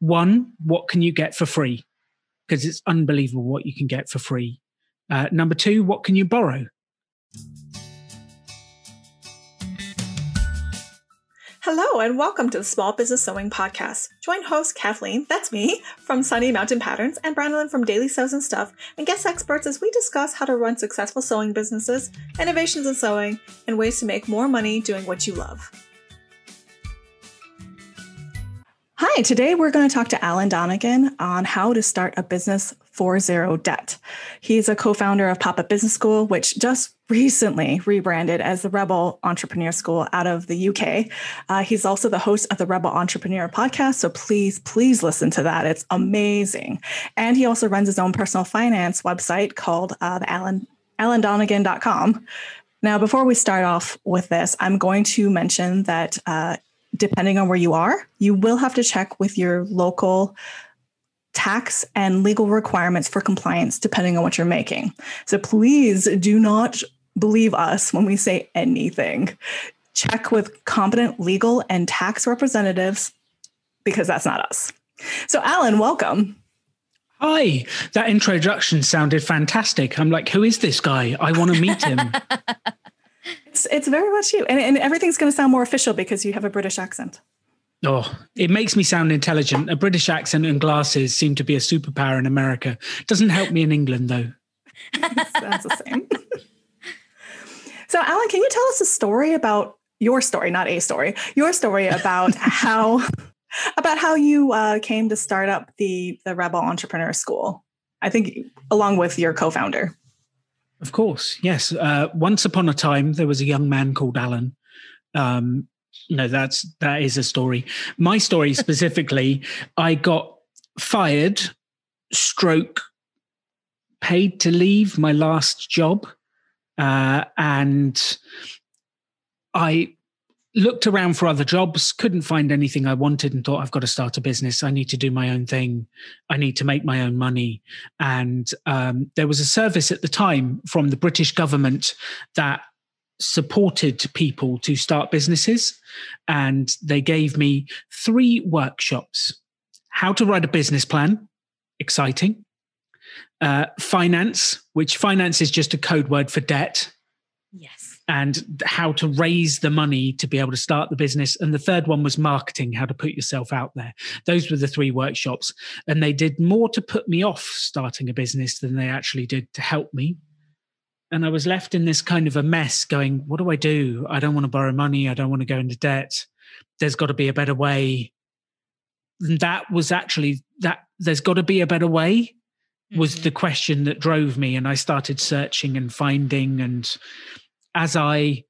One, what can you get for free? Because it's unbelievable what you can get for free. Uh, number two, what can you borrow? Hello, and welcome to the Small Business Sewing Podcast. Join host Kathleen, that's me, from Sunny Mountain Patterns, and Brandon from Daily Sews and Stuff, and guest experts as we discuss how to run successful sewing businesses, innovations in sewing, and ways to make more money doing what you love. Hi, today we're going to talk to Alan Donegan on how to start a business for zero debt. He's a co founder of Pop Up Business School, which just recently rebranded as the Rebel Entrepreneur School out of the UK. Uh, he's also the host of the Rebel Entrepreneur podcast. So please, please listen to that. It's amazing. And he also runs his own personal finance website called uh, the Alan, alandonegan.com. Now, before we start off with this, I'm going to mention that uh, depending on where you are, you will have to check with your local tax and legal requirements for compliance depending on what you're making. So please do not believe us when we say anything. Check with competent legal and tax representatives because that's not us. So, Alan, welcome. Hi, that introduction sounded fantastic. I'm like, who is this guy? I want to meet him. It's it's very much you, and, and everything's going to sound more official because you have a British accent. Oh, it makes me sound intelligent. A British accent and glasses seem to be a superpower in America. Doesn't help me in England though. That's the same. so, Alan, can you tell us a story about your story, not a story, your story about how about how you uh, came to start up the the Rebel Entrepreneur School? I think along with your co-founder. Of course, yes. Uh, once upon a time, there was a young man called Alan. Um, no, that's that is a story. My story specifically, I got fired, stroke, paid to leave my last job, uh, and I looked around for other jobs, couldn't find anything I wanted, and thought, I've got to start a business. I need to do my own thing. I need to make my own money. And um, there was a service at the time from the British government that supported people to start businesses. And they gave me three workshops how to write a business plan, exciting. Uh, finance, which finance is just a code word for debt. Yes and how to raise the money to be able to start the business. And the third one was marketing, how to put yourself out there. Those were the three workshops. And they did more to put me off starting a business than they actually did to help me. And I was left in this kind of a mess going, what do I do? I don't want to borrow money. I don't want to go into debt. There's got to be a better way. And that was actually that there's got to be a better way was mm-hmm. the question that drove me. And I started searching and finding and as I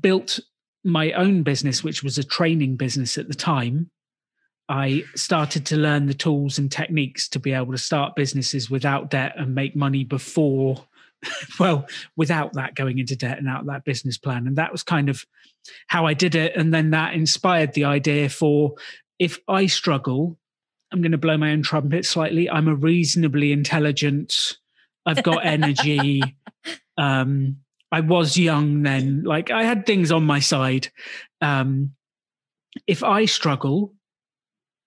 built my own business, which was a training business at the time, I started to learn the tools and techniques to be able to start businesses without debt and make money before, well, without that going into debt and out that business plan. And that was kind of how I did it. And then that inspired the idea for if I struggle, I'm going to blow my own trumpet slightly. I'm a reasonably intelligent, I've got energy. um, I was young then. Like I had things on my side. Um, if I struggle,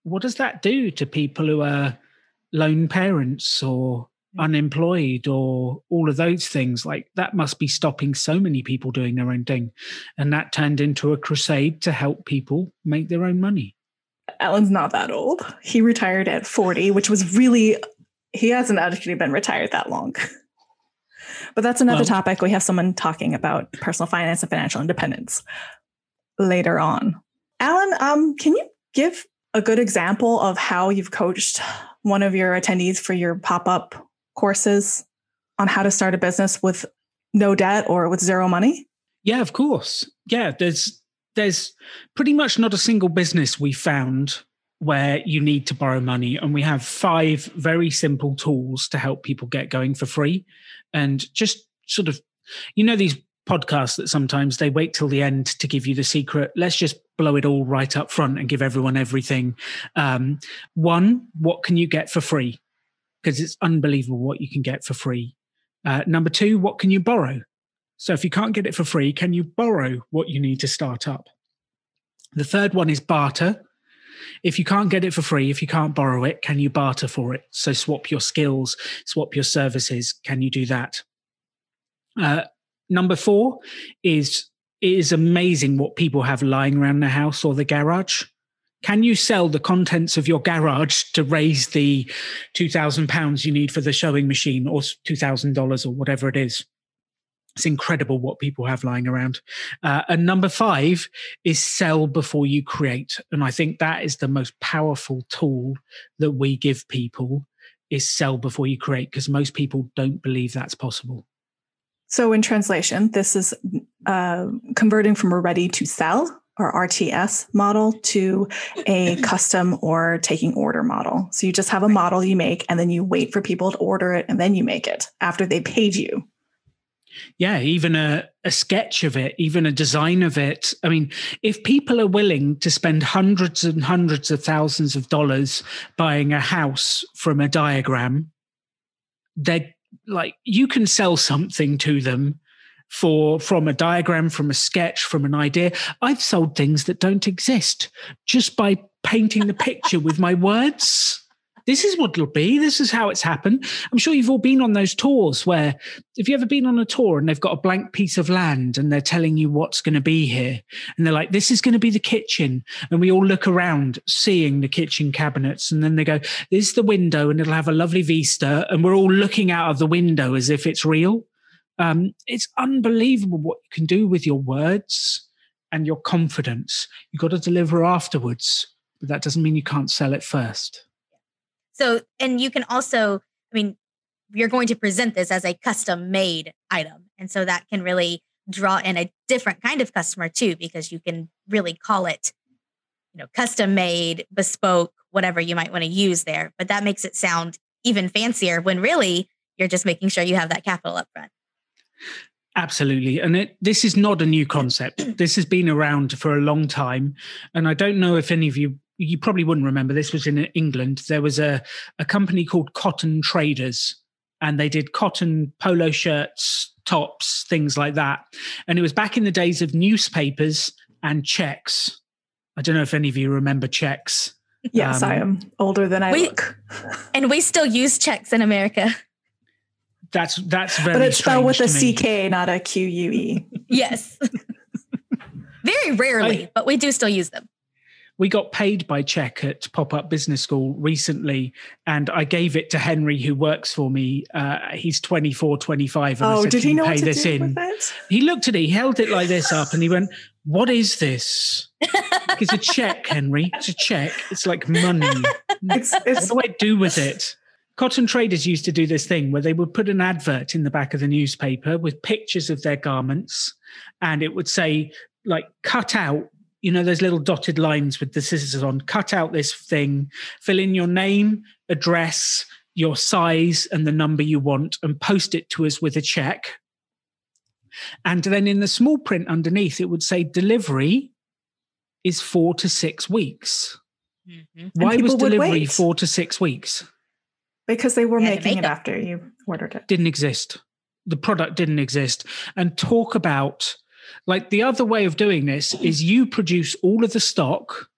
what does that do to people who are lone parents or mm. unemployed or all of those things? Like that must be stopping so many people doing their own thing. And that turned into a crusade to help people make their own money. Alan's not that old. He retired at 40, which was really, he hasn't actually been retired that long. But that's another well, topic. We have someone talking about personal finance and financial independence later on. Alan, um, can you give a good example of how you've coached one of your attendees for your pop up courses on how to start a business with no debt or with zero money? Yeah, of course. Yeah, there's there's pretty much not a single business we found where you need to borrow money. And we have five very simple tools to help people get going for free. And just sort of you know these podcasts that sometimes they wait till the end to give you the secret. Let's just blow it all right up front and give everyone everything. Um, one what can you get for free? Because it's unbelievable what you can get for free. Uh, number two what can you borrow? So if you can't get it for free can you borrow what you need to start up? The third one is barter If you can't get it for free, if you can't borrow it, can you barter for it? So swap your skills, swap your services. Can you do that? Uh, number four is it is amazing what people have lying around the house or the garage. Can you sell the contents of your garage to raise the two thousand pounds you need for the sewing machine, or two thousand dollars, or whatever it is? It's incredible what people have lying around. Uh, and number five is sell before you create. And I think that is the most powerful tool that we give people is sell before you create because most people don't believe that's possible. So, in translation, this is uh, converting from a ready to sell or RTS model to a custom or taking order model. So, you just have a model you make and then you wait for people to order it and then you make it after they paid you. Yeah, even a, a sketch of it, even a design of it. I mean, if people are willing to spend hundreds and hundreds of thousands of dollars buying a house from a diagram, they're like you can sell something to them for from a diagram from a sketch from an idea i've sold things that don't exist just by painting the picture with my words this is what it'll be. This is how it's happened. I'm sure you've all been on those tours where if you ever been on a tour and they've got a blank piece of land and they're telling you what's going to be here? And they're like this is going to be the kitchen. And we all look around seeing the kitchen cabinets and then they go this is the window and it'll have a lovely vista. And we're all looking out of the window as if it's real. Um, it's unbelievable what you can do with your words and your confidence. You've got to deliver afterwards but that doesn't mean you can't sell it first so, and you can also, I mean, you're going to present this as a custom made item. And so that can really draw in a different kind of customer too, because you can really call it, you know, custom made, bespoke, whatever you might want to use there. But that makes it sound even fancier when really you're just making sure you have that capital up front. Absolutely. And it, this is not a new concept. This has been around for a long time. And I don't know if any of you you probably wouldn't remember this was in England. There was a, a company called Cotton Traders, and they did cotton polo shirts, tops, things like that. And it was back in the days of newspapers and checks. I don't know if any of you remember checks. Yes, um, I am older than I we, look. and we still use checks in America. That's that's very. But it's spelled with a CK, not a Q U E. Yes. very rarely, I, but we do still use them we got paid by check at Pop Up Business School recently, and I gave it to Henry, who works for me. Uh, he's 24, 25. And oh, said, did he know pay to this in? He looked at it, he held it like this up, and he went, What is this? it's a check, Henry. It's a check. It's like money. It's, it's, what do I do with it? Cotton traders used to do this thing where they would put an advert in the back of the newspaper with pictures of their garments, and it would say, like, cut out you know those little dotted lines with the scissors on cut out this thing fill in your name address your size and the number you want and post it to us with a check. And then in the small print underneath it would say delivery is 4 to 6 weeks. Mm-hmm. why was delivery 4 to 6 weeks? Because they were making it. after you ordered it. Didn't exist. The product didn't exist. And talk about like the other way of doing this is you produce all of the stock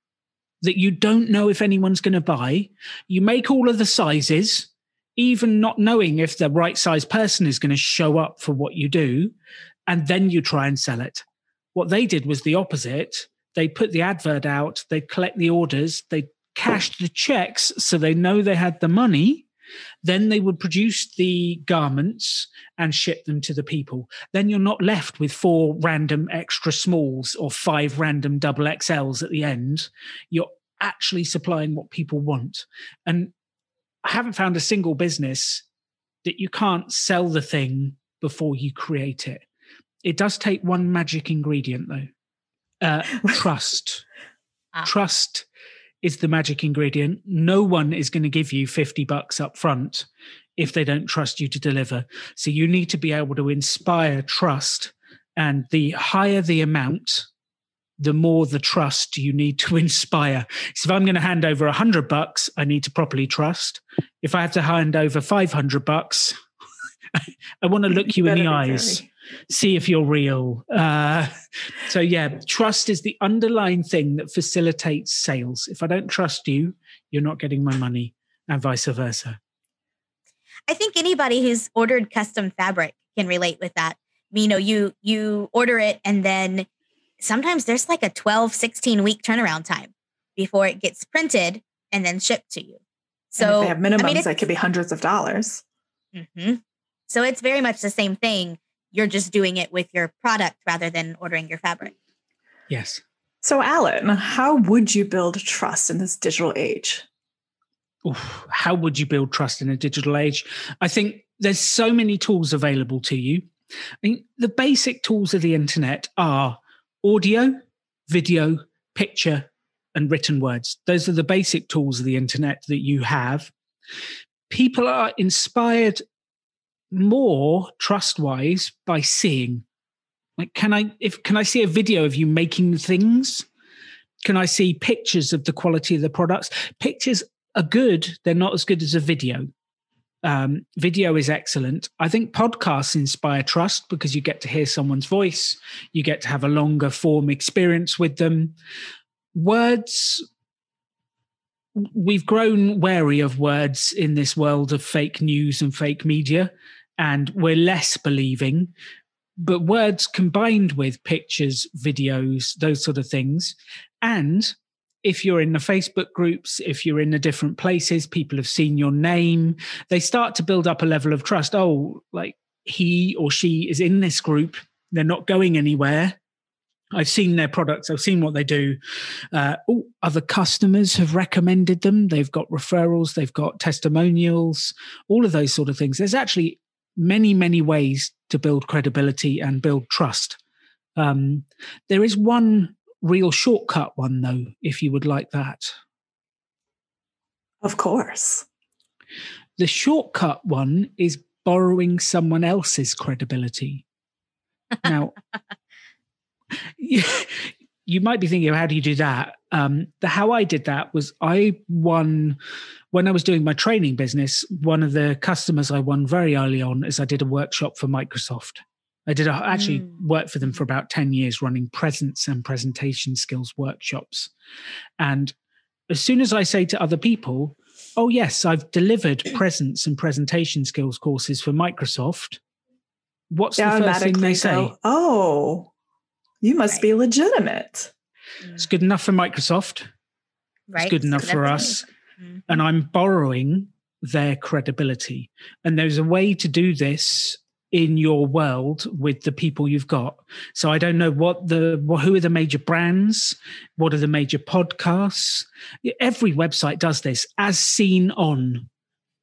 that you don't know if anyone's going to buy. You make all of the sizes, even not knowing if the right size person is going to show up for what you do. And then you try and sell it. What they did was the opposite. They put the advert out, they collect the orders, they cashed the checks so they know they had the money then they would produce the garments and ship them to the people. Then you're not left with four random extra smalls or five random double XLs at the end. You're actually supplying what people want. And I haven't found a single business that you can't sell the thing before you create it. It does take one magic ingredient, though uh, trust. Ah. Trust is the magic ingredient. No one is going to give you 50 bucks up front if they don't trust you to deliver. So you need to be able to inspire trust. And the higher the amount, the more the trust you need to inspire. So if I'm going to hand over 100 bucks, I need to properly trust. If I have to hand over 500 bucks, I want to look you, you in the eyes. See if you're real. Uh, so, yeah, trust is the underlying thing that facilitates sales. If I don't trust you, you're not getting my money, and vice versa. I think anybody who's ordered custom fabric can relate with that. You know, you you order it and then sometimes there's like a 12, 16 week turnaround time before it gets printed and then shipped to you. So they have minimums I mean, that could be hundreds of dollars. Mm-hmm. So it's very much the same thing. You're just doing it with your product rather than ordering your fabric. Yes. So, Alan, how would you build trust in this digital age? Oof, how would you build trust in a digital age? I think there's so many tools available to you. I mean, the basic tools of the internet are audio, video, picture, and written words. Those are the basic tools of the internet that you have. People are inspired more trust wise by seeing. Like, can I if can I see a video of you making things? Can I see pictures of the quality of the products? Pictures are good. They're not as good as a video. Um, video is excellent. I think podcasts inspire trust because you get to hear someone's voice, you get to have a longer form experience with them. Words, we've grown wary of words in this world of fake news and fake media, and we're less believing. But words combined with pictures, videos, those sort of things, and if you're in the Facebook groups, if you're in the different places, people have seen your name, they start to build up a level of trust. Oh, like he or she is in this group, they're not going anywhere. I've seen their products, I've seen what they do. Uh, oh, other customers have recommended them. They've got referrals, they've got testimonials, all of those sort of things. There's actually many, many ways to build credibility and build trust. Um, there is one real shortcut one, though, if you would like that. Of course. The shortcut one is borrowing someone else's credibility. Now, you, you might be thinking, how do you do that? Um, the how I did that was I won when I was doing my training business. One of the customers I won very early on is I did a workshop for Microsoft, I did a, actually mm. work for them for about 10 years running presence and presentation skills workshops. And as soon as I say to other people, oh, yes, I've delivered presence and presentation skills courses for Microsoft, what's the first thing they say? Go, oh, you must right. be legitimate. It's good enough for Microsoft. Right. It's good enough it's for us. Mm-hmm. And I'm borrowing their credibility. And there's a way to do this in your world with the people you've got. So I don't know what the who are the major brands, what are the major podcasts. Every website does this as seen on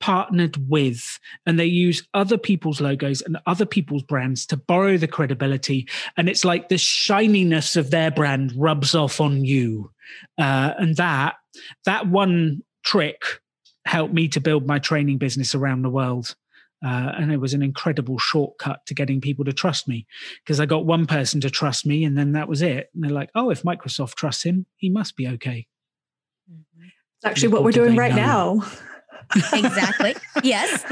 partnered with and they use other people's logos and other people's brands to borrow the credibility and it's like the shininess of their brand rubs off on you uh, and that that one trick helped me to build my training business around the world uh, and it was an incredible shortcut to getting people to trust me because I got one person to trust me, and then that was it. And they're like, "Oh, if Microsoft trusts him, he must be okay." Mm-hmm. It's actually what we're doing right know? now. Exactly. Yes.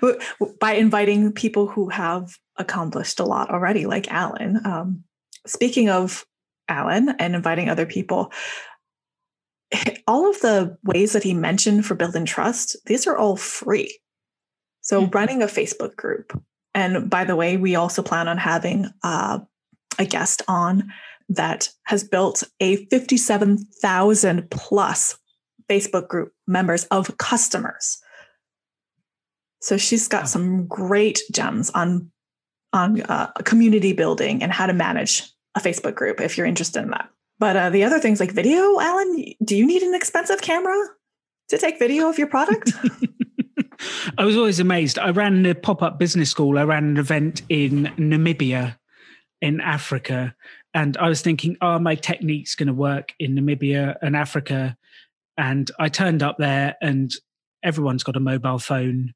By inviting people who have accomplished a lot already, like Alan. Um, speaking of Alan and inviting other people, all of the ways that he mentioned for building trust, these are all free. So, mm-hmm. running a Facebook group. And by the way, we also plan on having uh, a guest on that has built a 57,000 plus Facebook group members of customers. So she's got some great gems on on uh, community building and how to manage a Facebook group if you're interested in that. But uh, the other things like video, Alan, do you need an expensive camera to take video of your product? I was always amazed. I ran the pop up business school. I ran an event in Namibia, in Africa, and I was thinking, "Are oh, my techniques going to work in Namibia and Africa?" And I turned up there, and everyone's got a mobile phone.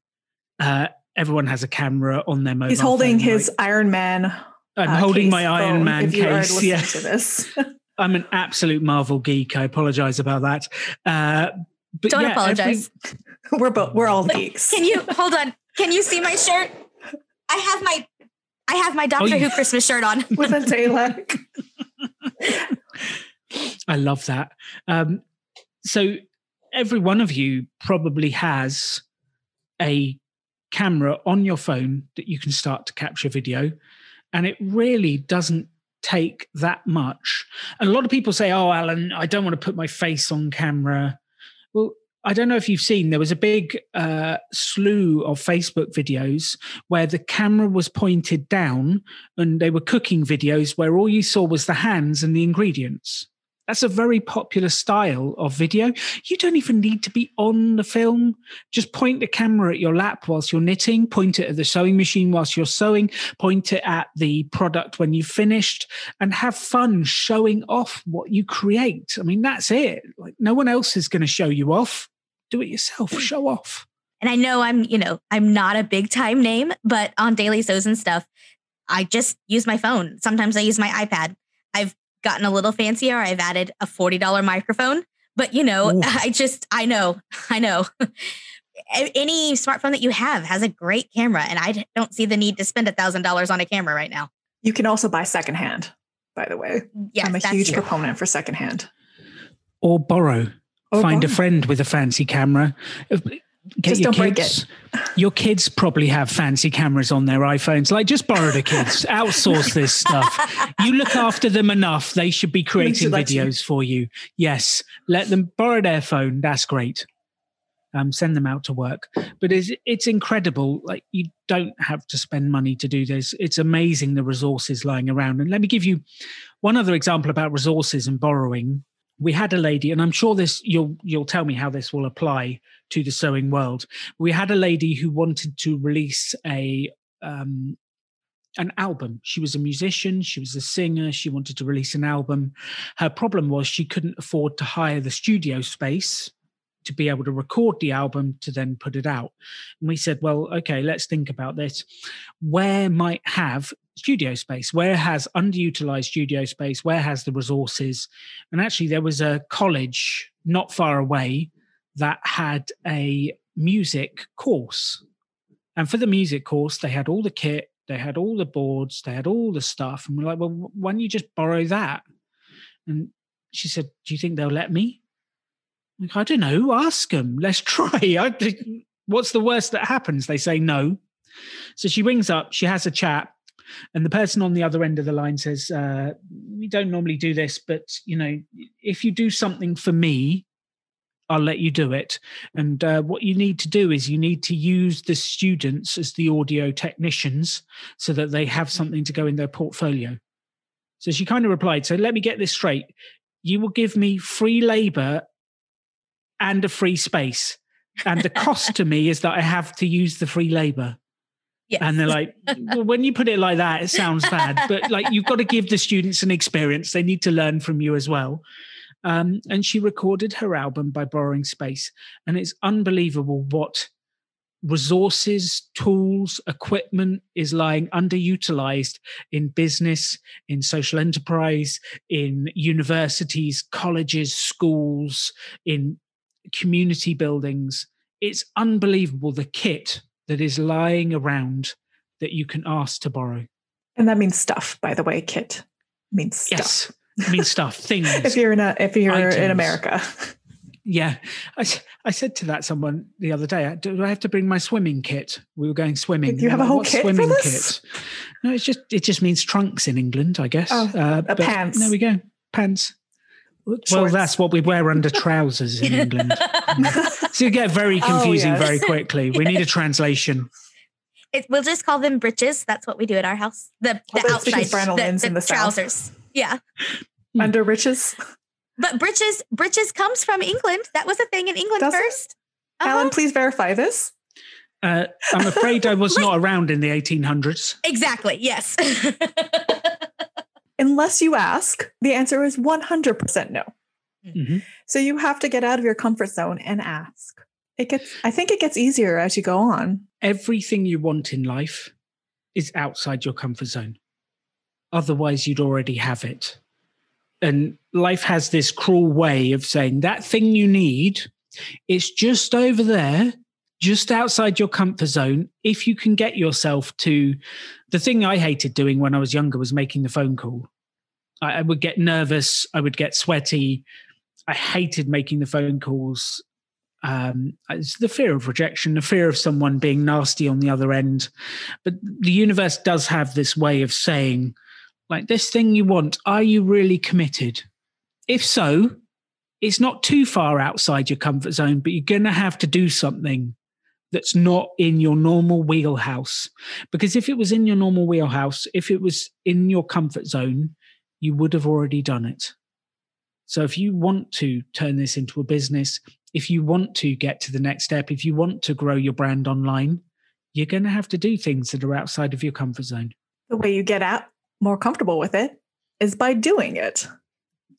Uh, everyone has a camera on their mobile. He's holding phone, his right? Iron Man. I'm uh, holding my Iron Man case. Yeah. To this. I'm an absolute Marvel geek. I apologize about that. Uh, but Don't yeah, apologize. Every, we're both we're all geeks. Can you hold on? Can you see my shirt? I have my I have my Doctor oh, Who Christmas shirt on with a Dalek. I love that. Um, so every one of you probably has a camera on your phone that you can start to capture video. And it really doesn't take that much. And a lot of people say, Oh, Alan, I don't want to put my face on camera. Well, I don't know if you've seen, there was a big uh, slew of Facebook videos where the camera was pointed down and they were cooking videos where all you saw was the hands and the ingredients. That's a very popular style of video. You don't even need to be on the film. Just point the camera at your lap whilst you're knitting, point it at the sewing machine whilst you're sewing, point it at the product when you've finished, and have fun showing off what you create. I mean, that's it. Like no one else is going to show you off. Do it yourself, mm. show off. And I know I'm, you know, I'm not a big time name, but on daily sews and stuff, I just use my phone. Sometimes I use my iPad. I've gotten a little fancier. I've added a $40 microphone, but you know, Ooh. I just, I know, I know. Any smartphone that you have has a great camera, and I don't see the need to spend a thousand dollars on a camera right now. You can also buy secondhand, by the way. Yes, I'm a huge true. proponent for secondhand. Or borrow. Or Find borrow. a friend with a fancy camera get just your kids. Your kids probably have fancy cameras on their iPhones. Like, just borrow the kids, outsource this stuff. You look after them enough; they should be creating videos for you. Yes, let them borrow their phone. That's great. Um, send them out to work. But it's it's incredible. Like, you don't have to spend money to do this. It's amazing the resources lying around. And let me give you one other example about resources and borrowing we had a lady, and I'm sure this you'll you'll tell me how this will apply to the sewing world. We had a lady who wanted to release a um, an album. She was a musician, she was a singer, she wanted to release an album. Her problem was she couldn't afford to hire the studio space to be able to record the album to then put it out. And we said, well, okay, let's think about this. Where might have studio space? Where has underutilized studio space? Where has the resources? And actually, there was a college not far away that had a music course. And for the music course, they had all the kit, they had all the boards, they had all the stuff. And we're like, well, why don't you just borrow that? And she said, Do you think they'll let me? Like, I don't know. Ask them. Let's try. I, what's the worst that happens? They say no. So she rings up. She has a chat, and the person on the other end of the line says, uh, "We don't normally do this, but you know, if you do something for me, I'll let you do it. And uh, what you need to do is you need to use the students as the audio technicians so that they have something to go in their portfolio." So she kind of replied, "So let me get this straight." You will give me free labor and a free space. And the cost to me is that I have to use the free labor. Yes. And they're like, well, when you put it like that, it sounds bad. But like you've got to give the students an experience. They need to learn from you as well. Um, and she recorded her album by borrowing space. And it's unbelievable what resources, tools, equipment is lying underutilized in business, in social enterprise, in universities, colleges, schools, in community buildings. It's unbelievable the kit that is lying around that you can ask to borrow. And that means stuff, by the way, kit means stuff. Yes, it means stuff, things. if you're in a if you're items. in America. Yeah, I, I said to that someone the other day, do I have to bring my swimming kit? We were going swimming. You have a whole kit swimming for this? kit. No, it's just it just means trunks in England, I guess. Oh, uh, pants. There we go, pants. Well, that's what we wear under trousers in England. so you get very oh, confusing oh, yes. very quickly. We need a translation. It, we'll just call them breeches. That's what we do at our house. The, the oh, outside, the, the, the trousers. South. Yeah. Hmm. Under breeches. But breeches, breeches comes from England. That was a thing in England Does first. Uh-huh. Alan, please verify this. Uh, I'm afraid I was not around in the 1800s. Exactly. Yes. Unless you ask, the answer is 100% no. Mm-hmm. So you have to get out of your comfort zone and ask. It gets I think it gets easier as you go on. Everything you want in life is outside your comfort zone. Otherwise you'd already have it. And life has this cruel way of saying that thing you need it's just over there just outside your comfort zone, if you can get yourself to the thing I hated doing when I was younger was making the phone call. I, I would get nervous, I would get sweaty. I hated making the phone calls. Um, it's the fear of rejection, the fear of someone being nasty on the other end. But the universe does have this way of saying, like, this thing you want, are you really committed? If so, it's not too far outside your comfort zone, but you're going to have to do something that's not in your normal wheelhouse. Because if it was in your normal wheelhouse, if it was in your comfort zone, you would have already done it. So if you want to turn this into a business, if you want to get to the next step, if you want to grow your brand online, you're going to have to do things that are outside of your comfort zone. The way you get out more comfortable with it is by doing it.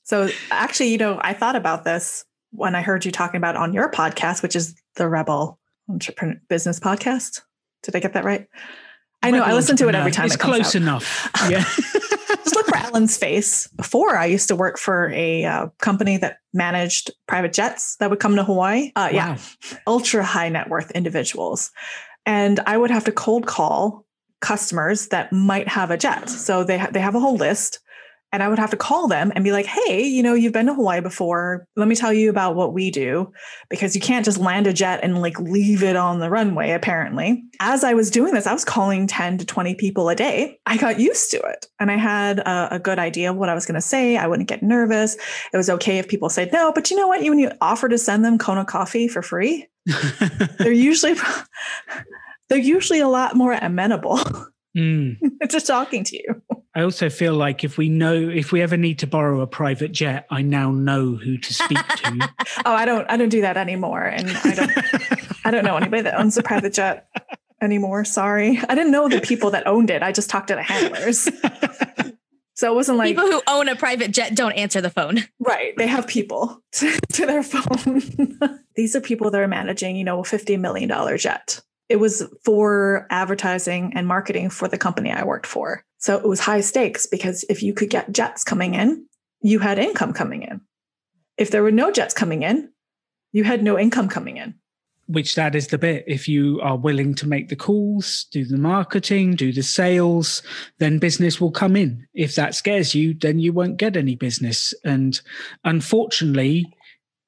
So actually, you know, I thought about this when I heard you talking about on your podcast, which is the Rebel Entrepreneur Business Podcast. Did I get that right? I know I listen to it every time. It's it close out. enough. Yeah. Just look for Alan's face. Before I used to work for a uh, company that managed private jets that would come to Hawaii. Uh, wow. Yeah, ultra high net worth individuals, and I would have to cold call customers that might have a jet. So they ha- they have a whole list and I would have to call them and be like, hey, you know, you've been to Hawaii before. Let me tell you about what we do because you can't just land a jet and like leave it on the runway, apparently. As I was doing this, I was calling 10 to 20 people a day. I got used to it and I had a, a good idea of what I was going to say. I wouldn't get nervous. It was okay if people said no, but you know what? When you offer to send them Kona coffee for free, they're usually. They're usually a lot more amenable mm. to talking to you. I also feel like if we know if we ever need to borrow a private jet, I now know who to speak to. oh, I don't I don't do that anymore. And I don't I don't know anybody that owns a private jet anymore. Sorry. I didn't know the people that owned it. I just talked to the handlers. So it wasn't like people who own a private jet don't answer the phone. Right. They have people to, to their phone. These are people that are managing, you know, a $50 million jet. It was for advertising and marketing for the company I worked for. So it was high stakes because if you could get jets coming in, you had income coming in. If there were no jets coming in, you had no income coming in. Which that is the bit. If you are willing to make the calls, do the marketing, do the sales, then business will come in. If that scares you, then you won't get any business. And unfortunately,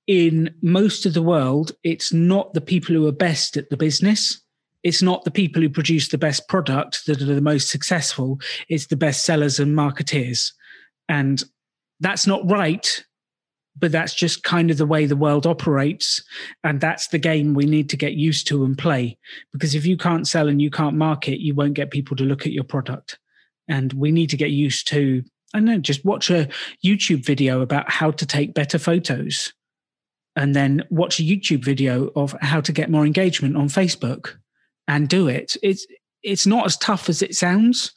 in most of the world, it's not the people who are best at the business it's not the people who produce the best product that are the most successful it's the best sellers and marketeers. And that's not right but that's just kind of the way the world operates and that's the game we need to get used to and play. Because if you can't sell and you can't market you won't get people to look at your product. And we need to get used to i don't know just watch a youtube video about how to take better photos and then watch a youtube video of how to get more engagement on facebook and do it. It's it's not as tough as it sounds,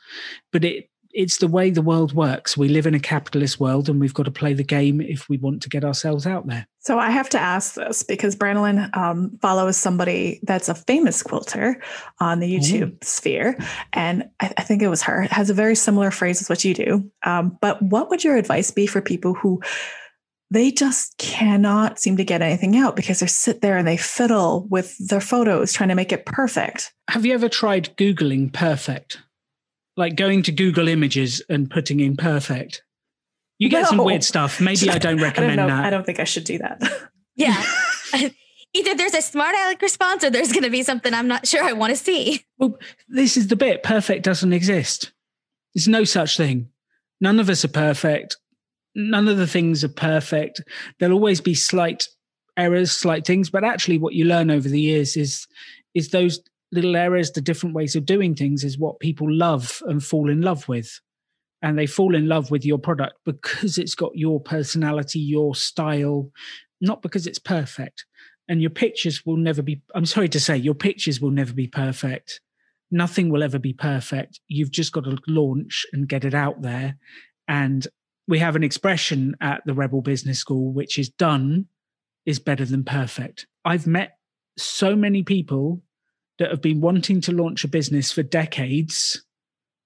but it it's the way the world works. We live in a capitalist world and we've got to play the game if we want to get ourselves out there. So I have to ask this because Brandolyn um, follows somebody that's a famous quilter on the YouTube Ooh. sphere. And I, I, think it was her. It has a very similar phrase as what you do. Um, but what would your advice be for people who they just cannot seem to get anything out because they sit there and they fiddle with their photos trying to make it perfect. Have you ever tried Googling perfect? Like going to Google Images and putting in perfect? You get no. some weird stuff. Maybe I don't recommend I don't that. I don't think I should do that. Yeah. Either there's a smart aleck response or there's going to be something I'm not sure I want to see. Well, this is the bit perfect doesn't exist. There's no such thing. None of us are perfect none of the things are perfect. There'll always be slight errors, slight things, but actually what you learn over the years is is those little errors, the different ways of doing things is what people love and fall in love with. And they fall in love with your product because it's got your personality, your style, not because it's perfect. And your pictures will never be, I'm sorry to say, your pictures will never be perfect. Nothing will ever be perfect. You've just got to launch and get it out there. And we have an expression at the Rebel Business School, which is done is better than perfect. I've met so many people that have been wanting to launch a business for decades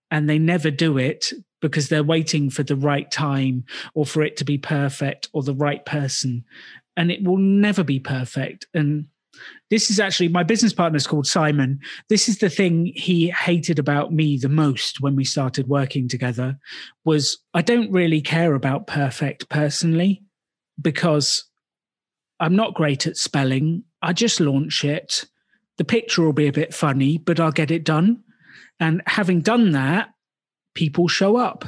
and they never do it because they're waiting for the right time or for it to be perfect or the right person. And it will never be perfect. And This is actually my business partner is called Simon. This is the thing he hated about me the most when we started working together was I don't really care about perfect personally because I'm not great at spelling. I just launch it. The picture will be a bit funny, but I'll get it done. And having done that, people show up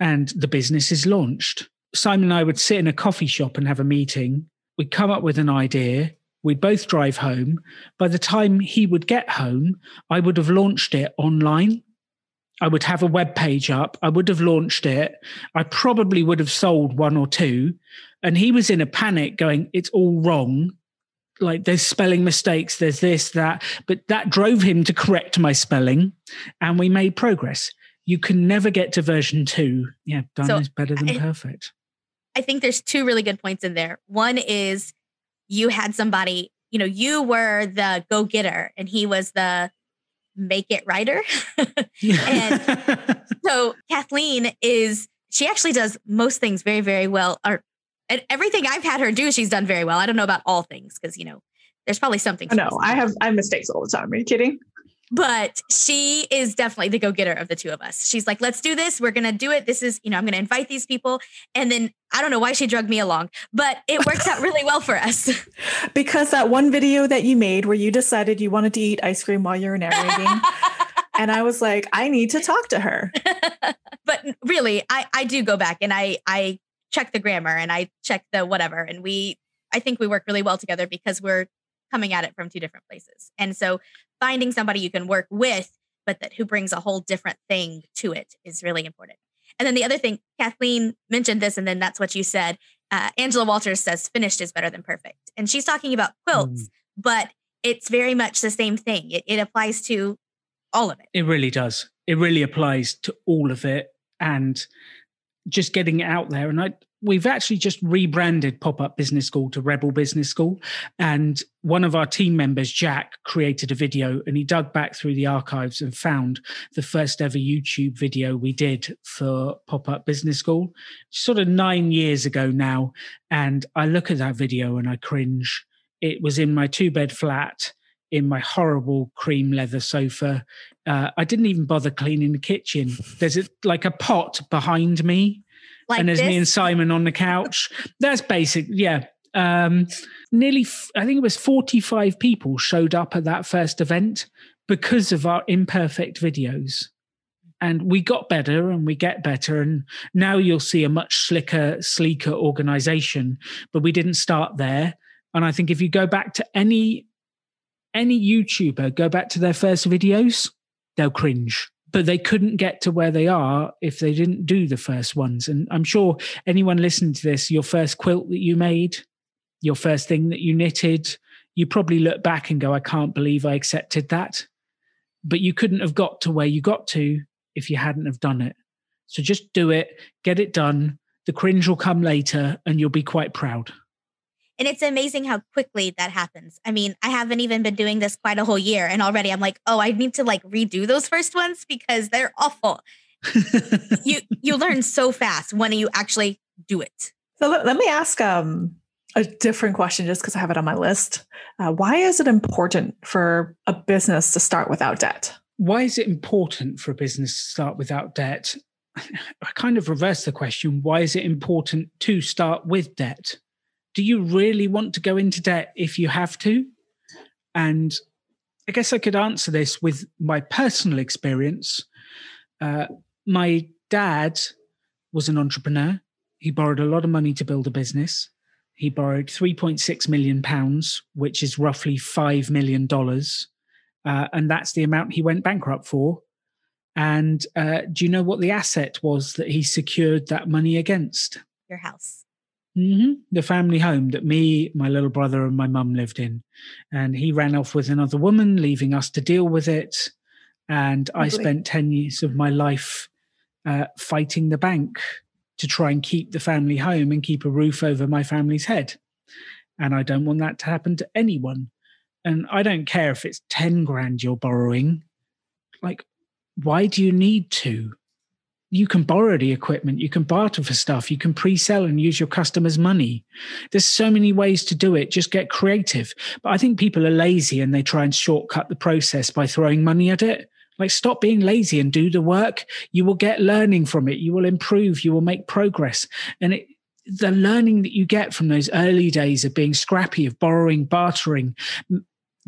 and the business is launched. Simon and I would sit in a coffee shop and have a meeting. We'd come up with an idea. We'd both drive home. By the time he would get home, I would have launched it online. I would have a web page up. I would have launched it. I probably would have sold one or two. And he was in a panic going, it's all wrong. Like there's spelling mistakes, there's this, that. But that drove him to correct my spelling and we made progress. You can never get to version two. Yeah, done So, is better than I- perfect. I think there's two really good points in there. One is you had somebody, you know, you were the go getter and he was the make it writer. And so Kathleen is, she actually does most things very, very well. Or and everything I've had her do, she's done very well. I don't know about all things because, you know, there's probably something. I know I have I have mistakes all the time. Are you kidding? But she is definitely the go-getter of the two of us. She's like, let's do this. We're gonna do it. This is, you know, I'm gonna invite these people. And then I don't know why she drugged me along, but it works out really well for us. Because that one video that you made where you decided you wanted to eat ice cream while you were narrating, and I was like, I need to talk to her. but really, I, I do go back and I I check the grammar and I check the whatever. And we I think we work really well together because we're coming at it from two different places. And so finding somebody you can work with, but that who brings a whole different thing to it is really important. And then the other thing, Kathleen mentioned this, and then that's what you said. Uh, Angela Walters says finished is better than perfect. And she's talking about quilts, but it's very much the same thing. It, it applies to all of it. It really does. It really applies to all of it and just getting it out there. And I we've actually just rebranded Pop-Up Business School to Rebel Business School. And one of our team members, Jack, created a video and he dug back through the archives and found the first ever YouTube video we did for Pop-Up Business School, sort of nine years ago now. And I look at that video and I cringe. It was in my two bed flat in my horrible cream leather sofa. Uh, I didn't even bother cleaning the kitchen. There's a, like a pot behind me, Like and there's me and. Simon on the couch. That's basic. Yeah. Um, nearly, f- I think it was 45 people showed up at that first event because of our imperfect videos. And we got better and we get better. And now you'll see a much slicker, sleeker organization. But we didn't start there. And I think if you go back to any any YouTuber, go back to their first videos, they'll cringe. But they couldn't get to where they are if they didn't do the first ones. And I'm sure anyone listening to this, your first quilt that you made, your first thing that you knitted, you probably look back and go, I can't believe I accepted that. But you couldn't have got to where you got to if you hadn't have done it. So just do it, get it done. The cringe will come later and you'll be quite proud. And it's amazing how quickly that happens. I mean, I haven't even been doing this quite a whole year, and already I'm like, oh, I need to like redo those first ones because they're awful. You you learn so fast when you actually do it. So let, let me ask um, a different question just because I have it on my list. Uh, why is it important for a business to start without debt? why is it important for a business to start without debt? I kind of reverse the question. Why is it important to start with debt? Do you really want to go into debt if you have to? And I guess I could answer this with my personal experience. Uh, my dad was an entrepreneur. He borrowed a lot of money to build a business. He borrowed 3.6 million pounds, which is roughly $5 million. Uh, and that's the amount he went bankrupt for. And uh, do you know what the asset was that he secured that money against? Your house. Hmm The family home that me, my little brother, and my mum lived in. And he ran off with another woman, leaving us to deal with it. And I spent 10 years of my life uh, fighting the bank to try and keep the family home and keep a roof over my family's head. And I don't want that to happen to anyone. And I don't care if it's 10 grand you're borrowing. Like, why do you need to? You can borrow the equipment, you can barter for stuff, you can pre sell and use your customers' money. There's so many ways to do it. Just get creative. But I think people are lazy and they try and shortcut the process by throwing money at it. Like, stop being lazy and do the work. You will get learning from it. You will improve. You will make progress. And it, the learning that you get from those early days of being scrappy, of borrowing, bartering,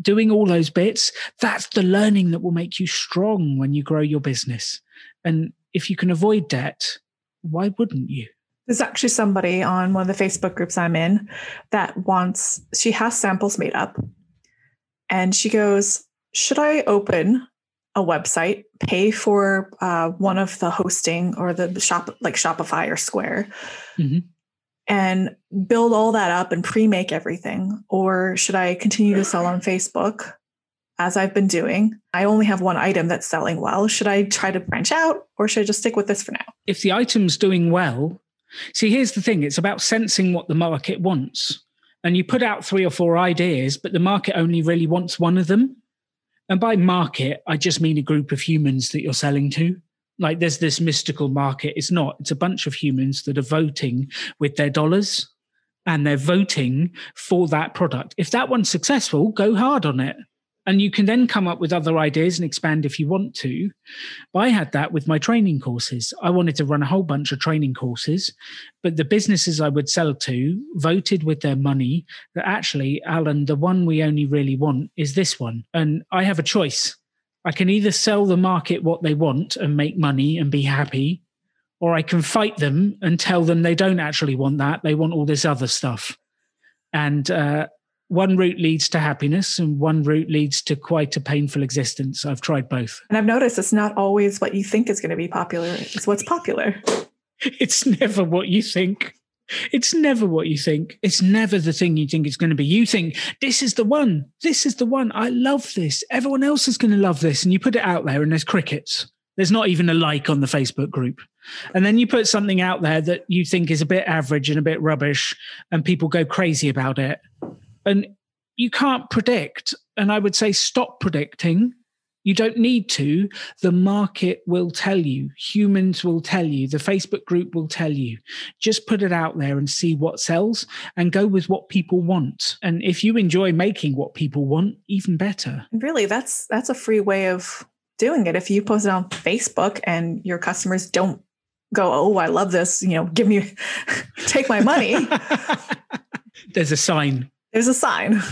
doing all those bits, that's the learning that will make you strong when you grow your business. And if you can avoid debt, why wouldn't you? There's actually somebody on one of the Facebook groups I'm in that wants, she has samples made up. And she goes, Should I open a website, pay for uh, one of the hosting or the shop, like Shopify or Square, mm-hmm. and build all that up and pre make everything? Or should I continue to sell on Facebook as I've been doing. I only have one item that's selling well. Should I try to branch out or should I just stick with this for now? If the item's doing well, see, here's the thing it's about sensing what the market wants. And you put out three or four ideas, but the market only really wants one of them. And by market, I just mean a group of humans that you're selling to. Like there's this mystical market. It's not, it's a bunch of humans that are voting with their dollars and they're voting for that product. If that one's successful, go hard on it and you can then come up with other ideas and expand if you want to. But I had that with my training courses. I wanted to run a whole bunch of training courses, but the businesses I would sell to voted with their money that actually, Alan, the one we only really want is this one. And I have a choice. I can either sell the market what they want and make money and be happy, or I can fight them and tell them they don't actually want that. They want all this other stuff. And uh, one route leads to happiness and one route leads to quite a painful existence. I've tried both. And I've noticed it's not always what you think is going to be popular, it's what's popular. it's never what you think. It's never what you think. It's never the thing you think it's going to be. You think, this is the one. This is the one. I love this. Everyone else is going to love this. And you put it out there and there's crickets. There's not even a like on the Facebook group. And then you put something out there that you think is a bit average and a bit rubbish, and people go crazy about it. And you can't predict. And I would say stop predicting. You don't need to. The market will tell you, humans will tell you, the Facebook group will tell you. Just put it out there and see what sells and go with what people want. And if you enjoy making what people want, even better. Really, that's that's a free way of doing it. If you post it on Facebook and your customers don't go, "Oh, I love this," you know, give me take my money. There's a sign there's a sign.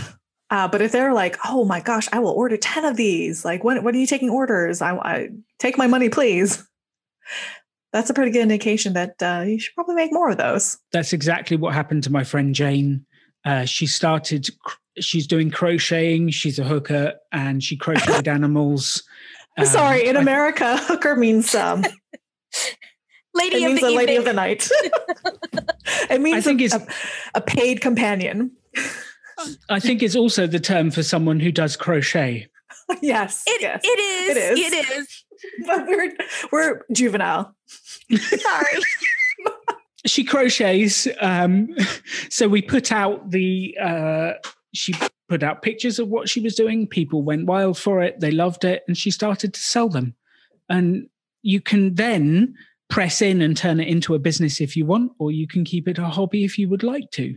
Uh, but if they're like, oh my gosh, I will order 10 of these. Like, when, when are you taking orders? I, I take my money, please. That's a pretty good indication that uh, you should probably make more of those. That's exactly what happened to my friend Jane. Uh, she started, she's doing crocheting. She's a hooker and she crocheted animals. Um, Sorry, in America, hooker means um, lady it of means the, a lady evening. of the night. it means a, a, a paid companion. I think it's also the term for someone who does crochet. yes, it, yes. it is. It is. It is. But we're we're juvenile. Sorry. she crochets. Um, so we put out the. Uh, she put out pictures of what she was doing. People went wild for it. They loved it, and she started to sell them. And you can then press in and turn it into a business if you want, or you can keep it a hobby if you would like to.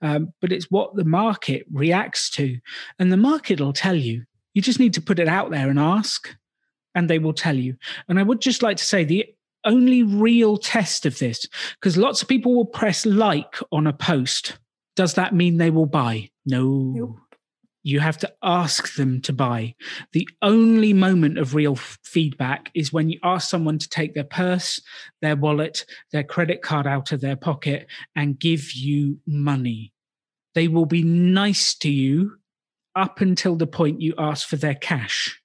Um, but it's what the market reacts to. And the market will tell you. You just need to put it out there and ask, and they will tell you. And I would just like to say the only real test of this, because lots of people will press like on a post. Does that mean they will buy? No. Nope. You have to ask them to buy. The only moment of real f- feedback is when you ask someone to take their purse, their wallet, their credit card out of their pocket and give you money. They will be nice to you up until the point you ask for their cash.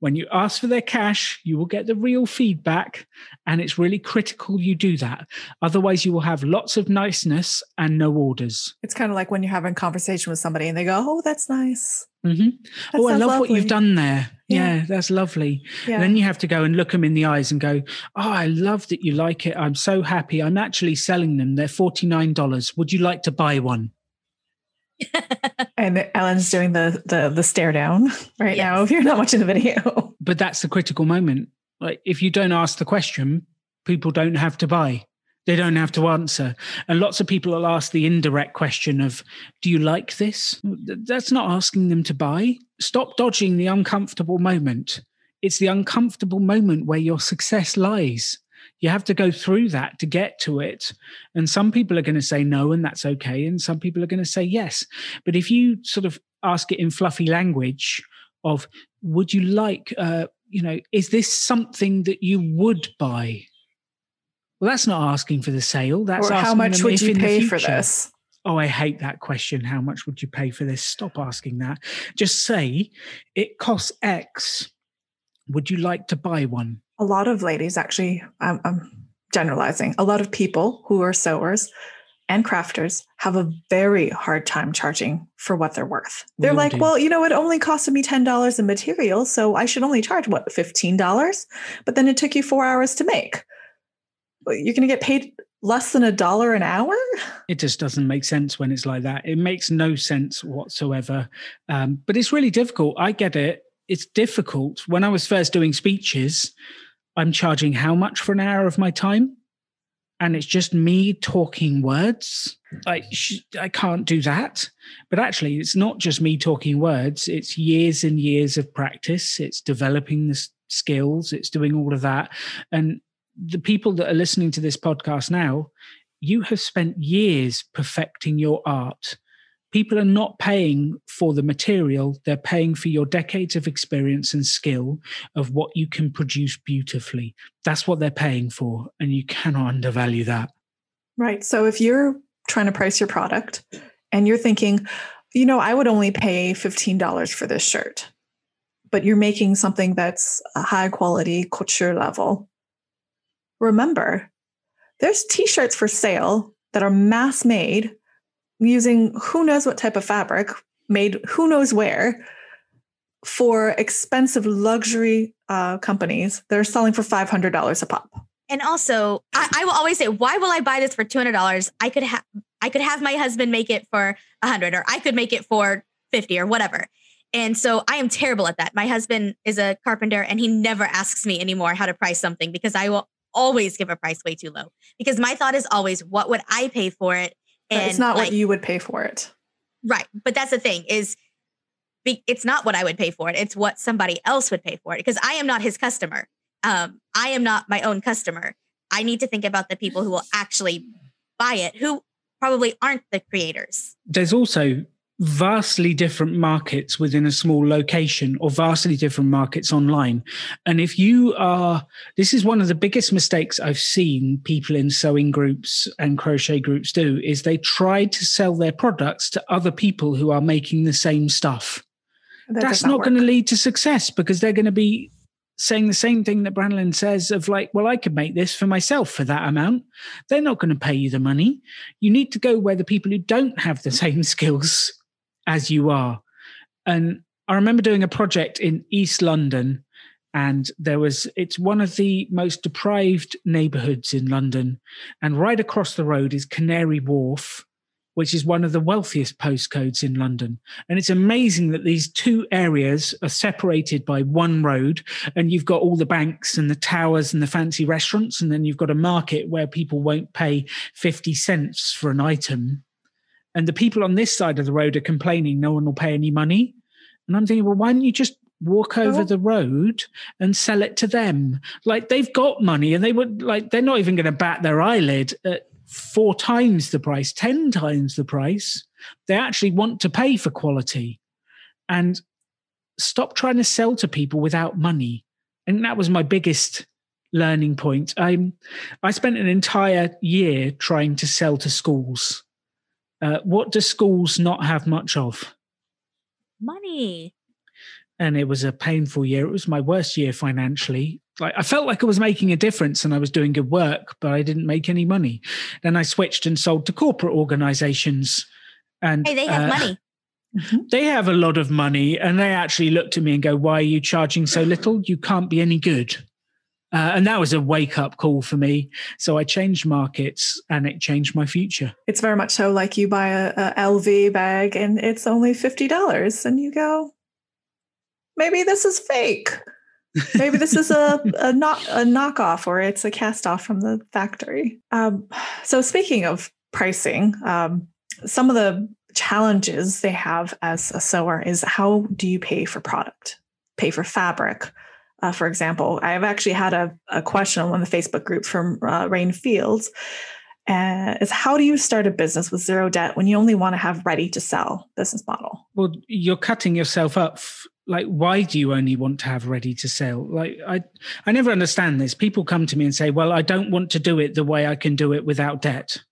When you ask for their cash, you will get the real feedback, and it's really critical you do that. Otherwise, you will have lots of niceness and no orders. It's kind of like when you're having a conversation with somebody and they go, "Oh, that's nice." Mm-hmm. That oh, I love lovely. what you've done there. Yeah, yeah that's lovely. Yeah. then you have to go and look them in the eyes and go, "Oh, I love that you like it. I'm so happy. I'm actually selling them. They're forty nine dollars. Would you like to buy one?" and Alan's doing the the the stare down right yes. now. If you're not watching the video, but that's the critical moment. Like if you don't ask the question, people don't have to buy. They don't have to answer. And lots of people will ask the indirect question of, Do you like this? That's not asking them to buy. Stop dodging the uncomfortable moment. It's the uncomfortable moment where your success lies. You have to go through that to get to it. And some people are going to say no, and that's okay. And some people are going to say yes. But if you sort of ask it in fluffy language of, Would you like, uh, you know, is this something that you would buy? Well, that's not asking for the sale. That's or how much would you pay for this? Oh, I hate that question. How much would you pay for this? Stop asking that. Just say it costs X. Would you like to buy one? A lot of ladies, actually, I'm, I'm generalizing, a lot of people who are sewers and crafters have a very hard time charging for what they're worth. They're like, well, you know, it only costed me $10 in material, so I should only charge what, $15? But then it took you four hours to make you're going to get paid less than a dollar an hour? It just doesn't make sense when it's like that. It makes no sense whatsoever. Um, but it's really difficult. I get it. It's difficult. When I was first doing speeches, I'm charging how much for an hour of my time? And it's just me talking words. I, I can't do that. But actually, it's not just me talking words, it's years and years of practice. It's developing the skills, it's doing all of that. And the people that are listening to this podcast now, you have spent years perfecting your art. People are not paying for the material, they're paying for your decades of experience and skill of what you can produce beautifully. That's what they're paying for, and you cannot undervalue that. Right. So if you're trying to price your product and you're thinking, you know, I would only pay $15 for this shirt, but you're making something that's a high quality couture level remember there's t-shirts for sale that are mass made using who knows what type of fabric made who knows where for expensive luxury uh, companies that are selling for $500 a pop and also I, I, will always say why will i buy this for $200 i could have i could have my husband make it for 100 or i could make it for 50 or whatever and so I am terrible at that. My husband is a carpenter and he never asks me anymore how to price something because I will always give a price way too low because my thought is always, what would I pay for it? And it's not like, what you would pay for it. Right. But that's the thing is it's not what I would pay for it. It's what somebody else would pay for it because I am not his customer. Um, I am not my own customer. I need to think about the people who will actually buy it, who probably aren't the creators. There's also vastly different markets within a small location or vastly different markets online. And if you are, this is one of the biggest mistakes I've seen people in sewing groups and crochet groups do is they try to sell their products to other people who are making the same stuff. That That's not, going to lead to success because they're going to be saying the same thing that Branlyn says of like, well, I could make this for myself for that amount. They're not going to pay you the money. You need to go where the people who don't have the same skills as you are. And I remember doing a project in East London, and there was, it's one of the most deprived neighborhoods in London. And right across the road is Canary Wharf, which is one of the wealthiest postcodes in London. And it's amazing that these two areas are separated by one road, and you've got all the banks and the towers and the fancy restaurants, and then you've got a market where people won't pay 50 cents for an item and the people on this side of the road are complaining no one will pay any money. And I'm thinking, well, why don't you just walk over oh. the road and sell it to them? Like they've got money and they would like they're not even going to bat their eyelid at four times the price, ten times the price. They actually want to pay for quality. And stop trying to sell to people without money. And that was my biggest learning point. I I spent an entire year trying to sell to schools uh, what do schools not have much of? Money. And it was a painful year. It was my worst year financially. Like I felt like I was making a difference and I was doing good work, but I didn't make any money. Then I switched and sold to corporate organizations. And hey, they have uh, money. Mm-hmm. They have a lot of money, and they actually looked at me and go, "Why are you charging so little? You can't be any good." Uh, and that was a wake up call for me. So I changed markets and it changed my future. It's very much so like you buy a, a LV bag and it's only $50 and you go, maybe this is fake. Maybe this is a a not a knockoff or it's a cast off from the factory. Um, so speaking of pricing, um, some of the challenges they have as a sewer is how do you pay for product, pay for fabric. Uh, for example, I've actually had a, a question on one of the Facebook groups from uh, Rain Fields. Uh, is how do you start a business with zero debt when you only want to have ready to sell business model? Well, you're cutting yourself up like why do you only want to have ready to sell like i i never understand this people come to me and say well i don't want to do it the way i can do it without debt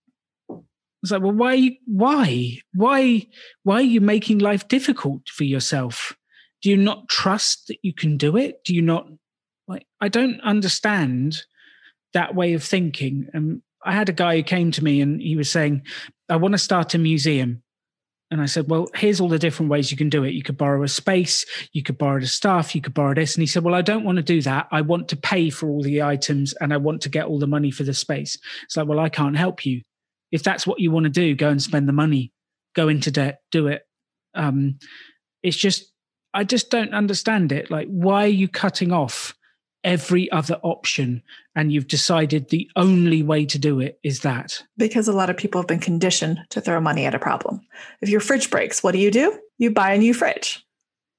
it's like well why why why why are you making life difficult for yourself do you not trust that you can do it do you not like i don't understand that way of thinking and i had a guy who came to me and he was saying i want to start a museum and I said, Well, here's all the different ways you can do it. You could borrow a space, you could borrow the staff you could borrow this. And he said, Well, I don't want to do that. I want to pay for all the items and I want to get all the money for the space. It's like, Well, I can't help you. If that's what you want to do, go and spend the money, go into debt, do it. Um, it's just, I just don't understand it. Like, why are you cutting off every other option and you've decided the only way to do it is that? Because a lot of people have been conditioned to throw money at a problem. If your fridge breaks what do you do? You buy a new fridge.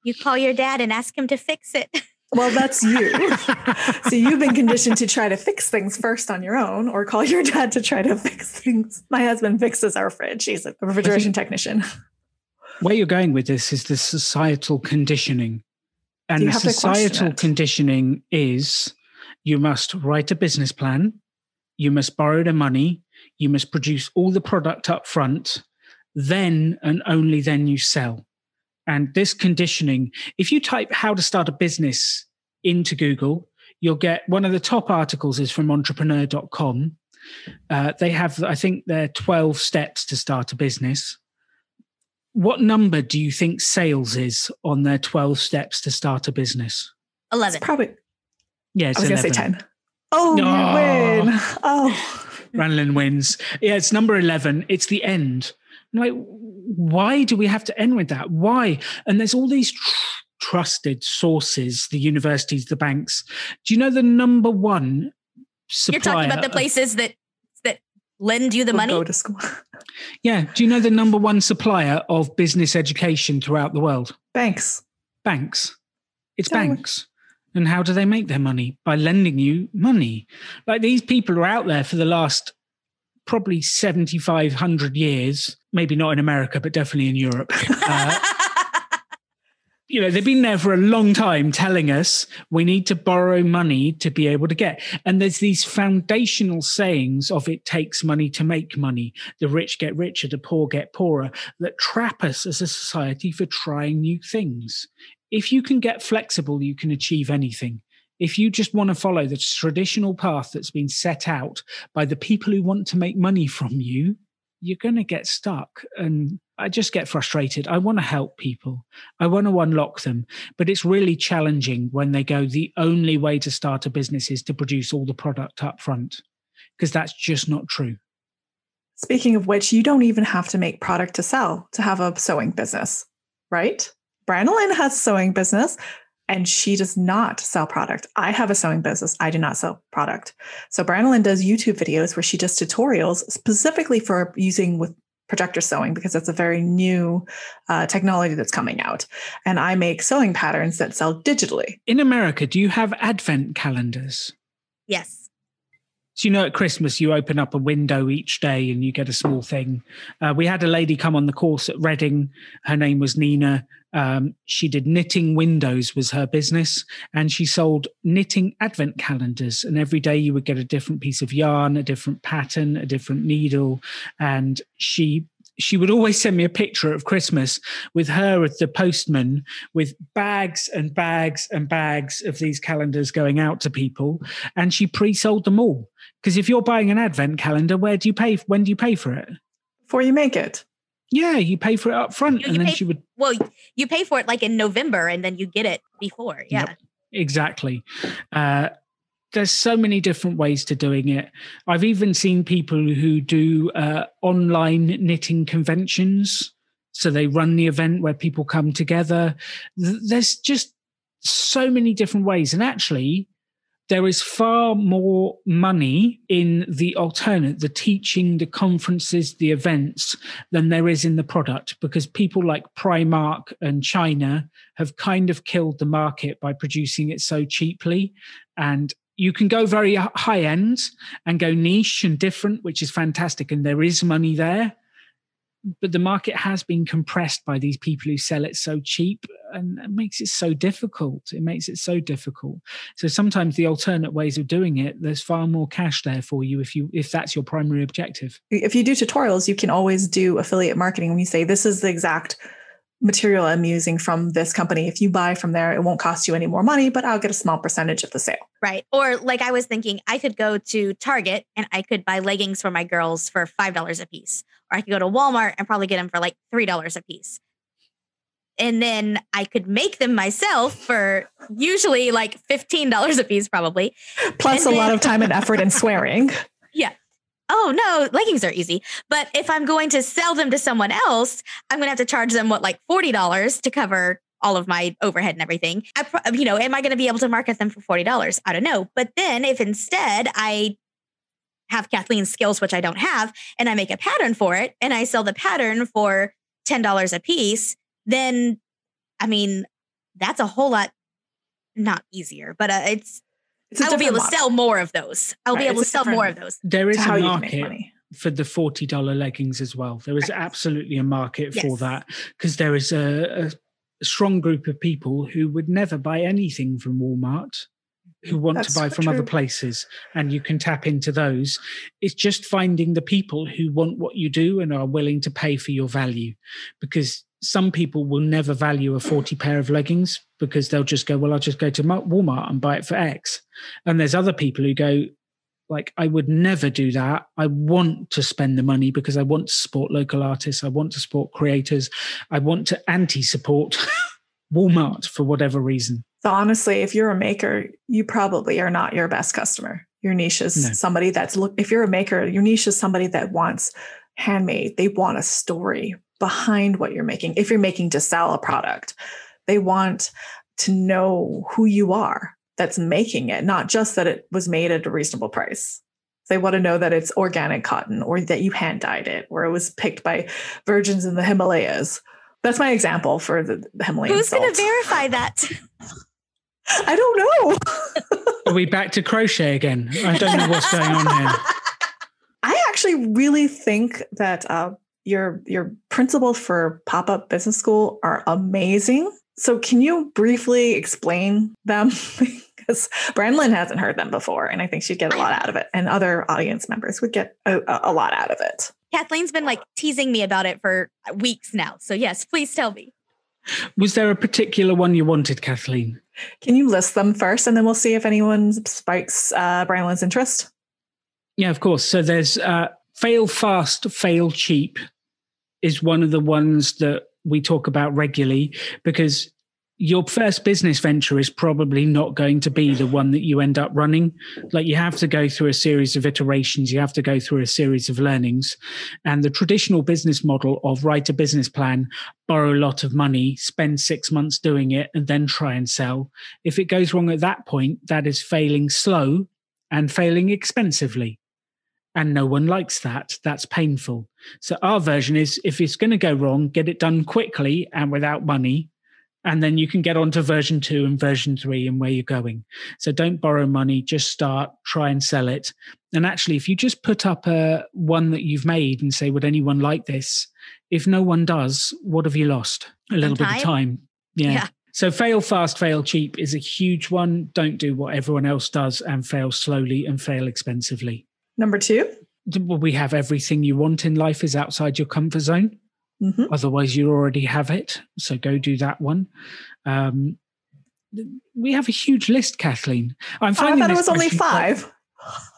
You call your dad and ask him to fix it. Well that's you. So you've been conditioned to try to fix things first on your own or call your dad to try to fix things. My husband fixes our fridge. He's a refrigeration technician where you're going with this is the societal conditioning and the societal conditioning is you must write a business plan, you must borrow the money, you must produce all the product up front, then and only then you sell. And this conditioning, if you type how to start a business into Google, you'll get one of the top articles is from entrepreneur.com. Uh, they have, I think, their 12 steps to start a business what number do you think sales is on their 12 steps to start a business? 11. It's probably. Yeah, I was going to say 10. Oh, oh, you win. Oh. Ranlin wins. Yeah, it's number 11. It's the end. like, why do we have to end with that? Why? And there's all these tr- trusted sources, the universities, the banks. Do you know the number one supplier? You're talking about the places that that lend you the we'll money? Go to school. yeah. Do you know the number one supplier of business education throughout the world? Banks. Banks. It's Tell banks. Me. And how do they make their money? By lending you money. Like these people are out there for the last probably 7,500 years, maybe not in America, but definitely in Europe. Uh, you know, they've been there for a long time telling us we need to borrow money to be able to get. And there's these foundational sayings of it takes money to make money. The rich get richer, the poor get poorer that trap us as a society for trying new things. If you can get flexible, you can achieve anything. If you just want to follow the traditional path that's been set out by the people who want to make money from you, you're going to get stuck. And I just get frustrated. I want to help people. I want to unlock them, but it's really challenging when they go the only way to start a business is to produce all the product up front because that's just not true. Speaking of which, you don't even have to make product to sell to have a sewing business, right? Branolyn has a sewing business and she does not sell product. I have a sewing business. I do not sell product. So Branolyn does YouTube videos where she does tutorials specifically for using with projector sewing because it's a very new uh, technology that's coming out. And I make sewing patterns that sell digitally. In America, do you have advent calendars? Yes. So, you know, at Christmas, you open up a window each day and you get a small thing. Uh, we had a lady come on the course at Reading. Her name was Nina. Um, she did knitting windows was her business and she sold knitting advent calendars. And every day you would get a different piece of yarn, a different pattern, a different needle. And she she would always send me a picture of Christmas with her as the postman with bags and bags and bags of these calendars going out to people. And she pre sold them all. Because if you're buying an advent calendar, where do you pay? When do you pay for it? Before you make it. Yeah, you pay for it up front. You, and you then pay, she would. Well, you pay for it like in November and then you get it before. Yeah. Yep, exactly. Uh, there's so many different ways to doing it. I've even seen people who do uh, online knitting conventions. So they run the event where people come together. There's just so many different ways. And actually, there is far more money in the alternate, the teaching, the conferences, the events, than there is in the product because people like Primark and China have kind of killed the market by producing it so cheaply. And you can go very high end and go niche and different, which is fantastic. And there is money there but the market has been compressed by these people who sell it so cheap and it makes it so difficult. It makes it so difficult. So sometimes the alternate ways of doing it there's far more cash there for you if you if that's your primary objective. If you do tutorials you can always do affiliate marketing. When you say this is the exact material I'm using from this company. If you buy from there, it won't cost you any more money, but I'll get a small percentage of the sale. Right. Or like I was thinking, I could go to Target and I could buy leggings for my girls for $5 a piece. Or I could go to Walmart and probably get them for like $3 a piece. And then I could make them myself for usually like $15 a piece, probably. Plus and a lot of time and effort and swearing. Yeah oh no, leggings are easy. But if I'm going to sell them to someone else, I'm going to have to charge them what, like $40 to cover all of my overhead and everything. I, you know, am I going to be able to market them for $40? I don't know. But then if instead I have Kathleen's skills, which I don't have, and I make a pattern for it and I sell the pattern for $10 a piece, then I mean, that's a whole lot not easier, but uh, it's I will be able model. to sell more of those. I'll right, be able to sell more of those. There is a market for the $40 leggings as well. There is right. absolutely a market yes. for that because there is a, a, strong group of people who would never buy anything from Walmart who want That's to buy from true. other places and you can tap into those it's just finding the people who want what you do and are willing to pay for your value because some people will never value a 40 pair of leggings because they'll just go, well, I'll just go to Walmart and buy it for X. And there's other people who go, like, I would never do that. I want to spend the money because I want to support local artists. I want to support creators. I want to anti support Walmart for whatever reason. So, honestly, if you're a maker, you probably are not your best customer. Your niche is no. somebody that's look, if you're a maker, your niche is somebody that wants handmade, they want a story behind what you're making if you're making to sell a product. They want to know who you are that's making it not just that it was made at a reasonable price. They want to know that it's organic cotton or that you hand dyed it or it was picked by virgins in the himalayas. That's my example for the, himalayan who's going to verify that? I don't know. Are we back to crochet again? I don't know what's going on here. I actually really think that uh, your your principles for pop-up business school are amazing. So can you briefly explain them? because Brandlin hasn't heard them before, and I think she'd get a lot out of it, and other audience members would get a, a lot out of it. Kathleen's been like teasing me about it for weeks now. So yes, please tell me. Was there a particular one you wanted, Kathleen? Can you list them first, and then we'll see if anyone spikes uh, Brandlin's interest? Yeah, of course. So there's uh, fail fast, fail cheap is one of the ones that we talk about regularly because your first business venture is probably not going to be the one that you end up running. Like you have to go through a series of iterations, you have to go through a series of learnings. And the traditional business model of write a business plan, borrow a lot of money, spend six months doing it, and then try and sell. If it goes wrong at that point, that is failing slow and failing expensively and no one likes that that's painful so our version is if it's going to go wrong get it done quickly and without money and then you can get on to version 2 and version 3 and where you're going so don't borrow money just start try and sell it and actually if you just put up a one that you've made and say would anyone like this if no one does what have you lost a little bit of time yeah. yeah. So fail fast, fail cheap is a huge one. Don't do what everyone else does and fail slowly and fail expensively. Number two, we have everything you want in life is outside your comfort zone. Mm-hmm. Otherwise, you already have it. So go do that one. Um, we have a huge list, Kathleen. I'm finding I thought it was only five.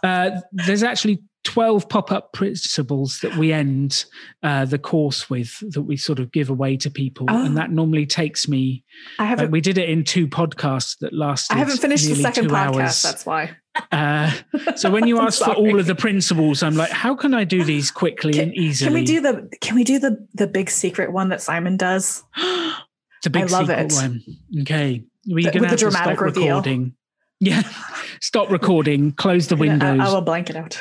uh, there's actually 12 pop-up principles that we end uh, the course with that we sort of give away to people oh. and that normally takes me i haven't uh, we did it in two podcasts that lasted i haven't finished the second podcast hours. that's why uh, so when you ask for all of the principles i'm like how can i do these quickly can, and easily can we do the can we do the the big secret one that simon does it's a big I love it. One. okay you're The- going to the have to stop reveal. recording. Yeah, stop recording. Close the I- windows. I, will blank it out.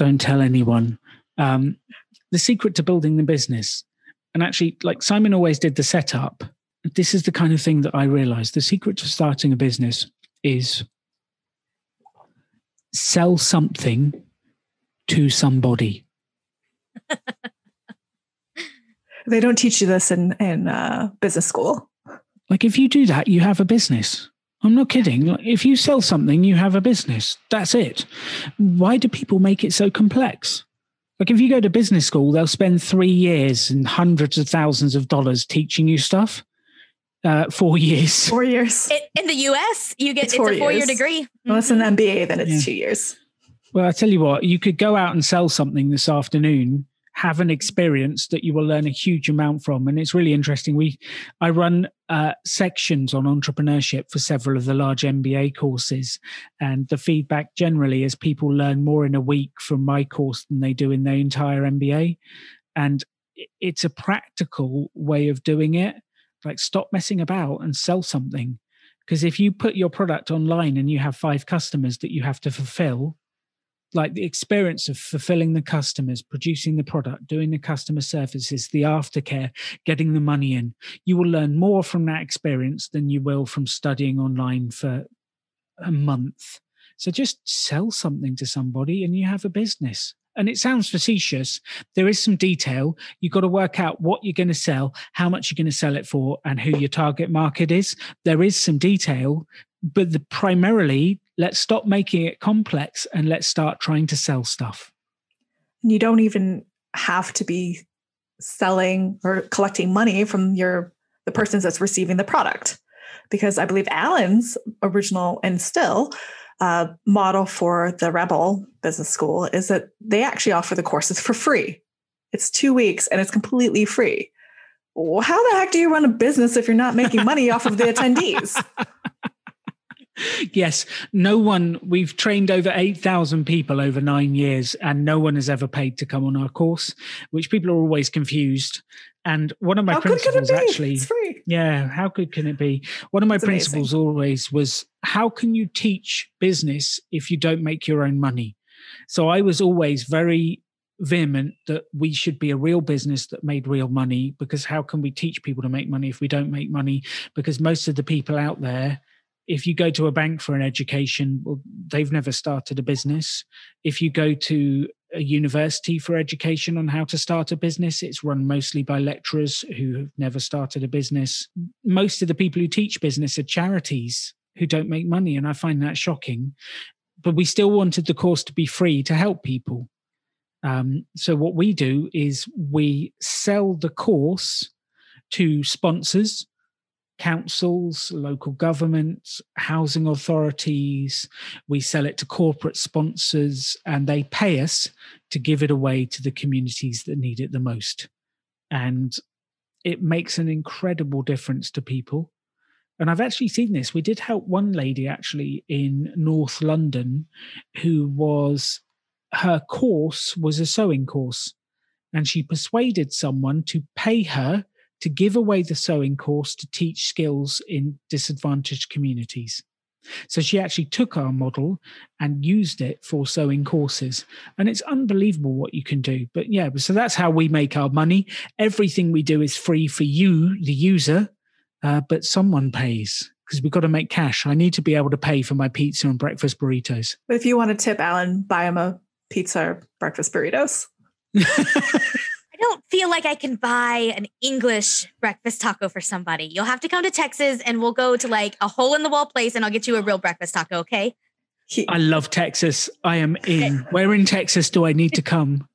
Don't tell anyone. Um, the secret to building the business, and actually, like Simon always did the setup. This is the kind of thing that I realized. The secret to starting a business is sell something to somebody. They don't teach you this in in uh, business school. Like if you do that, you have a business. I'm not kidding. If you sell something, you have a business. That's it. Why do people make it so complex? Like if you go to business school, they'll spend three years and hundreds of thousands of dollars teaching you stuff. Uh, four years. Four years. It, in the US, you get It's it's, four a four year degree. Unless an Mhm. MBA, then it's Yeah. two years. Well, I tell you what, you could go out and sell something this afternoon, have an experience that you will learn a huge amount from, and it's really interesting. We, I run uh, sections on entrepreneurship for several of the large MBA courses, and the feedback generally is people learn more in a week from my course than they do in their entire MBA, and it's a practical way of doing it. Like, stop messing about and sell something. Because if you put your product online and you have five customers that you have to fulfill, like the experience of fulfilling the customers, producing the product, doing the customer services, the aftercare, getting the money in, you will learn more from that experience than you will from studying online for a month. So just sell something to somebody and you have a business. And it sounds facetious. There is some detail. You've got to work out what you're going to sell, how much you're going to sell it for, and who your target market is. There is some detail, but the, primarily, let's stop making it complex and let's start trying to sell stuff. You don't even have to be selling or collecting money from your the persons that's receiving the product. Because i believe alan's original and still uh, model for the rebel business school is that they actually offer the courses for free. It's two weeks and it's completely free. Well, how the heck do you run a business if you're not making money off of the attendees yes, no one, we've trained over 8,000 people over nine years, and no one has ever paid to come on our course, which people are always confused. And one of my how good can it principles actually, yeah, how good can it be? One of my It's amazing. principles always was how can you teach business if you don't make your own money? So I was always very vehement that we should be a real business that made real money because how can we teach people to make money if we don't make money? Because most of the people out there, if you go to a bank for an education, well, they've never started a business. If you go to a university for education on how to start a business, it's run mostly by lecturers who have never started a business. Most of the people who teach business are charities who don't make money. And I find that shocking. But we still wanted the course to be free to help people. Um, so what we do is we sell the course to sponsors, councils, local governments, housing authorities. We sell it to corporate sponsors, and they pay us to give it away to the communities that need it the most. And it makes an incredible difference to people. And I've actually seen this. We did help one lady actually in North London who was, her course was a sewing course. And she persuaded someone to pay her to give away the sewing course to teach skills in disadvantaged communities. So she actually took our model and used it for sewing courses. And it's unbelievable what you can do. But yeah, so that's how we make our money. Everything we do is free for you, the user, uh, but someone pays because we've got to make cash. I need to be able to pay for my pizza and breakfast burritos. but if you want to tip alan buy him a pizza or breakfast burritos don't feel like I can buy an English breakfast taco for somebody. You'll have to come to Texas and we'll go to like a hole in the wall place and I'll get you a real breakfast taco, okay? I love Texas. I am in. Where in Texas do I need to come?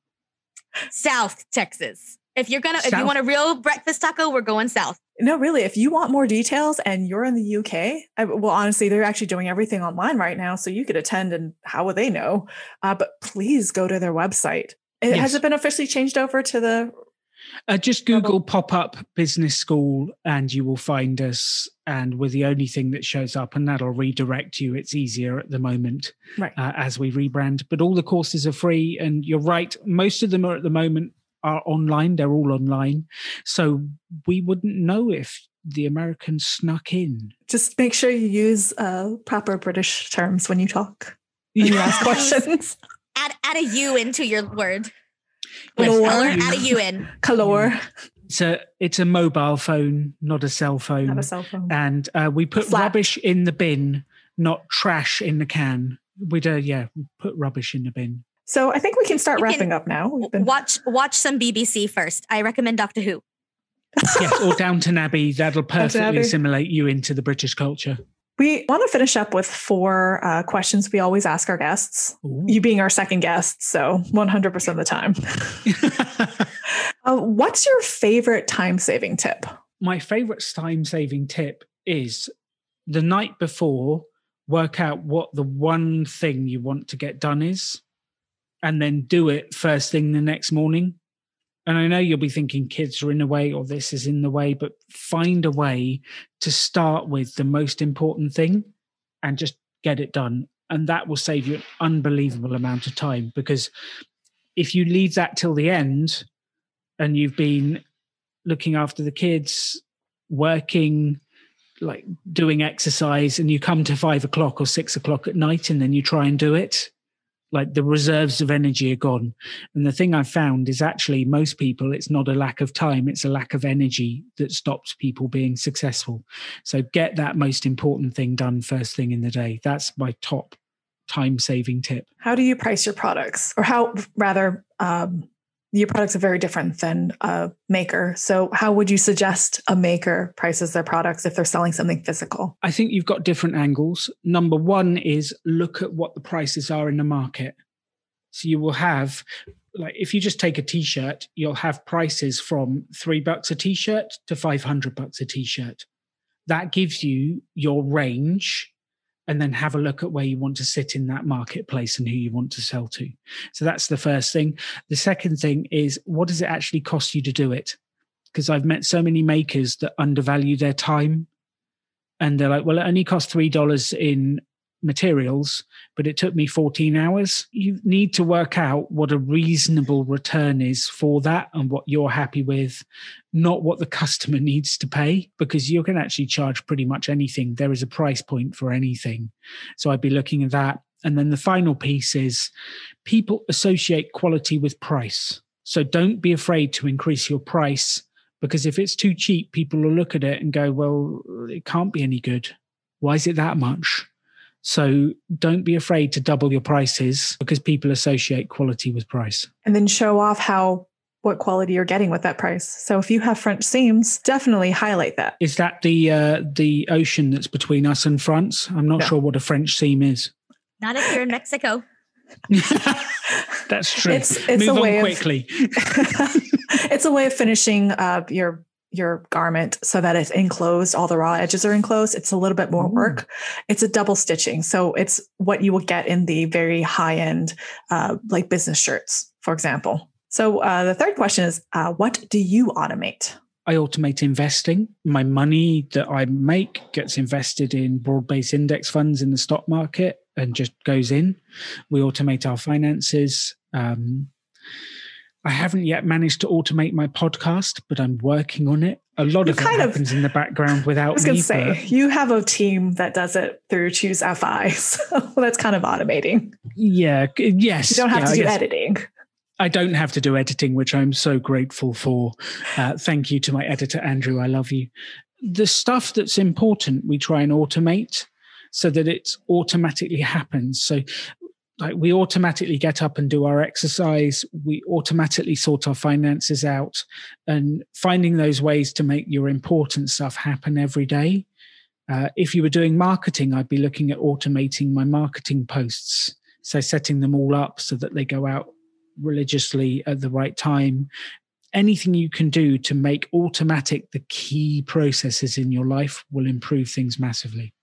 South Texas. If you're gonna if you want a real breakfast taco, we're going south. No, really. If you want more details and you're in the UK, I, well, honestly, they're actually doing everything online right now, so you could attend. And how would they know? Uh, but please go to their website. It, Yes. Has it been officially changed over to the? Uh, just Google pop up business school and you will find us. And we're the only thing that shows up, and that'll redirect you. It's easier at the moment Right. uh, as we rebrand. But all the courses are free. And you're right, most of them are at the moment are online. They're all online. So we wouldn't know if the Americans snuck in. Just make sure you use uh, proper British terms when you talk. When you ask questions. Add add a U into your word. Yes, Color. Color, add add a U in. Color. It's a it's a mobile phone, not a cell phone. Have a cell phone. and uh, we put Flat. rubbish in the bin, not trash in the can. We'd uh, yeah, put rubbish in the bin. So I think we can start You can wrapping up now. We've been Watch watch some BBC first. I recommend Doctor Who. Yes, or Downton Abbey. That'll perfectly Abbey. assimilate you into the British culture. We want to finish up with four uh, questions we always ask our guests. Ooh. You being our second guest, so 100% of the time. Uh, what's your favorite time saving tip? My favorite time saving tip is the night before, work out what the one thing you want to get done is, and then do it first thing the next morning. And I know you'll be thinking kids are in the way or this is in the way, but find a way to start with the most important thing and just get it done. And that will save you an unbelievable amount of time because if you leave that till the end and you've been looking after the kids, working, like doing exercise, and you come to five o'clock or six o'clock at night and then you try and do it, like the reserves of energy are gone. And the thing I've found is actually most people, it's not a lack of time, it's a lack of energy that stops people being successful. So get that most important thing done first thing in the day. That's my top time saving tip. How do you price your products? Or how, rather, um, your products are very different than a maker. So, how would you suggest a maker prices their products if they're selling something physical? I think you've got different angles. Number one is look at what the prices are in the market. So you will have, like, if you just take a t shirt, you'll have prices from three bucks a t shirt to 500 bucks a t shirt. That gives you your range. And then have a look at where you want to sit in that marketplace and who you want to sell to. So that's the first thing. The second thing is what does it actually cost you to do it? Because I've met so many makers that undervalue their time and they're like, well, it only cost three dollars in materials, but it took me 14 hours. You need to work out what a reasonable return is for that and what you're happy with, not what the customer needs to pay, because you can actually charge pretty much anything. There is a price point for anything. So I'd be looking at that. And then the final piece is people associate quality with price. So don't be afraid to increase your price because if it's too cheap, people will look at it and go, well, it can't be any good. Why is it that much? So don't be afraid to double your prices because people associate quality with price. And then show off how what quality you're getting with that price. So if you have French seams, definitely highlight that. Is that the uh, the ocean that's between us and France? I'm not No. sure what a French seam is. Not if you're in Mexico. that's true. It's it's Move a way on of quickly. it's a way of finishing uh, your your garment so that it's enclosed. All the raw edges are enclosed. It's a little bit more Ooh. work. It's a double stitching, so it's what you will get in the very high end, uh, like business shirts, for example. So uh, the third question is, uh, what do you automate? I automate investing. My money that I make gets invested in broad based index funds in the stock market and just goes in. We automate our finances. Um, I haven't yet managed to automate my podcast, but I'm working on it. A lot You of it kind of- happens in the background without I was going to say but you have a team that does it through Choose FI, so that's kind of automating. yeah, yes. You don't have yeah, to do editing. I don't have to do editing, which I'm so grateful for. Uh, thank you to my editor, Andrew. I love you. The stuff that's important, we try and automate so that it automatically happens. So, like, we automatically get up and do our exercise, we automatically sort our finances out, and finding those ways to make your important stuff happen every day. Uh, if you were doing marketing, I'd be looking at automating my marketing posts. So, setting them all up so that they go out religiously at the right time. Anything you can do to make automatic the key processes in your life will improve things massively.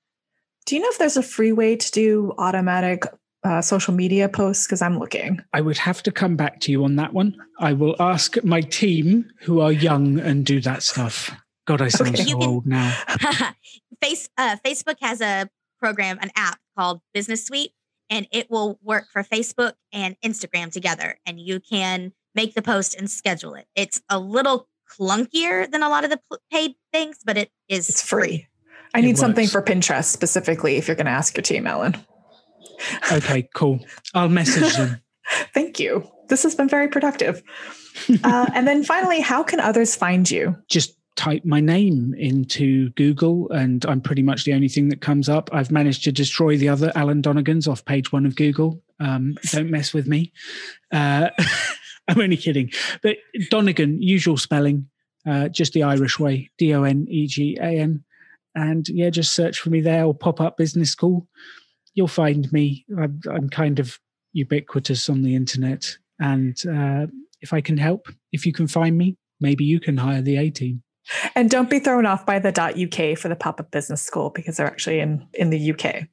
Do you know if there's a free way to do automatic uh, social media posts? Because I'm looking. I would have to come back to you on that one. I will ask my team who are young and do that stuff. God, I sound Okay. so You can- old now. Face uh, Facebook has a program, an app called Business Suite, and it will work for Facebook and Instagram together. And you can make the post and schedule it. It's a little clunkier than a lot of the paid things, but it is it's free. free. I need something for Pinterest specifically if you're going to ask your team, Alan. Okay, cool. I'll message them. Thank you. This has been very productive. uh, and then finally, how can others find you? Just type my name into Google, and I'm pretty much the only thing that comes up. I've managed to destroy the other Alan Donegans off page one of Google. Um, don't mess with me. Uh, I'm only kidding. But Donegan, usual spelling, uh, just the Irish way, D O N E G A N. And yeah, just search for me there or pop up business school. You'll find me. I'm, I'm kind of ubiquitous on the internet. And uh, if I can help, if you can find me, maybe you can hire the A team. And don't be thrown off by the .uk for the pop-up business school because they're actually in in the UK.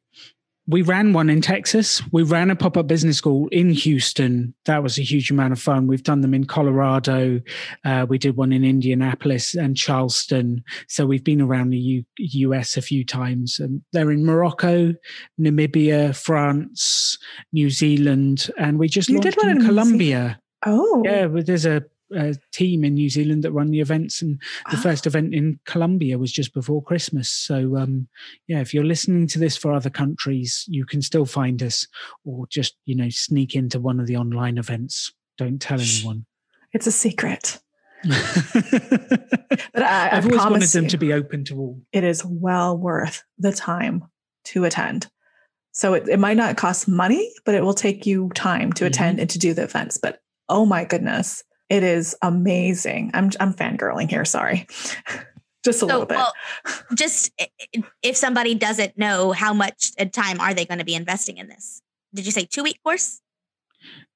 We ran one in Texas. We ran a pop-up business school in Houston. That was a huge amount of fun. We've done them in Colorado. Uh, we did one in Indianapolis and Charleston. So we've been around the U- US a few times. And they're in Morocco, Namibia, France, New Zealand, and we just you launched in, in Colombia. Oh, yeah. There's a a team in New Zealand that run the events, and the oh. first event in Colombia was just before Christmas. So, um, yeah, if you're listening to this for other countries, you can still find us, or just you know sneak into one of the online events. Don't tell anyone. It's a secret. but I, have always wanted them to be open to all. It is well worth the time to attend. So it, it might not cost money, but it will take you time to mm-hmm. attend and to do the events. But oh my goodness, it is amazing. I'm I'm fangirling here. Sorry. just a so, little bit. Well, just if somebody doesn't know how much time are they going to be investing in this? Did you say two week course?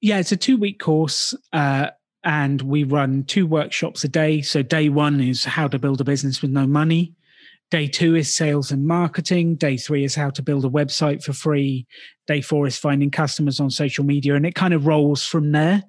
Yeah, it's a two week course. Uh, and we run two workshops a day. So, day one is how to build a business with no money. Day two is sales and marketing. Day three is how to build a website for free. Day four is finding customers on social media. And it kind of rolls from there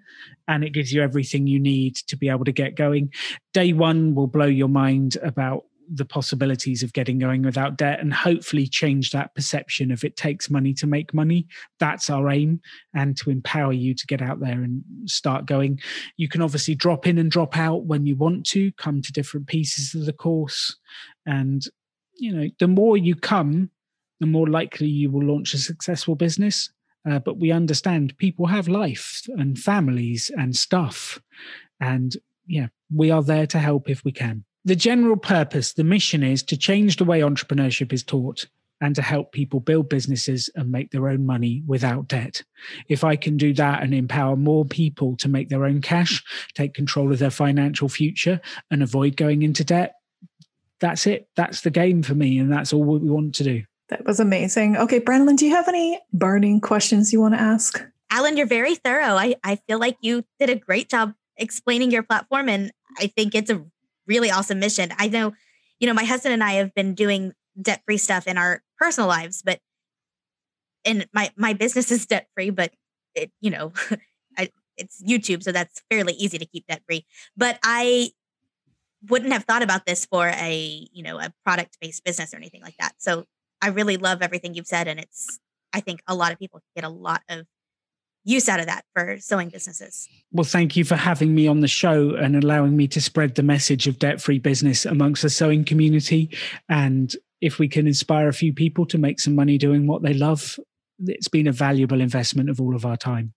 and it gives you everything you need to be able to get going. Day one will blow your mind about the possibilities of getting going without debt and hopefully change that perception of it takes money to make money. That's our aim and to empower you to get out there and start going. You can obviously drop in and drop out when you want to, come to different pieces of the course. And, you know, the more you come, the more likely you will launch a successful business. Uh, but we understand people have life and families and stuff. And yeah, we are there to help if we can. The general purpose, the mission is to change the way entrepreneurship is taught and to help people build businesses and make their own money without debt. If I can do that and empower more people to make their own cash, take control of their financial future, and avoid going into debt, that's it. That's the game for me. And that's all we want to do. That was amazing. Okay, Brandon, do you have any burning questions you want to ask? Alan, you're very thorough. I, I feel like you did a great job explaining your platform, and I think it's a really awesome mission. I know, you know, my husband and I have been doing debt free stuff in our personal lives, but and my my business is debt free, but it, you know, I, it's YouTube, so that's fairly easy to keep debt free. But I wouldn't have thought about this for a you know a product based business or anything like that. So I really love everything you've said. And it's, I think a lot of people get a lot of use out of that for sewing businesses. Well, thank you for having me on the show and allowing me to spread the message of debt free business amongst the sewing community. And if we can inspire a few people to make some money doing what they love, it's been a valuable investment of all of our time.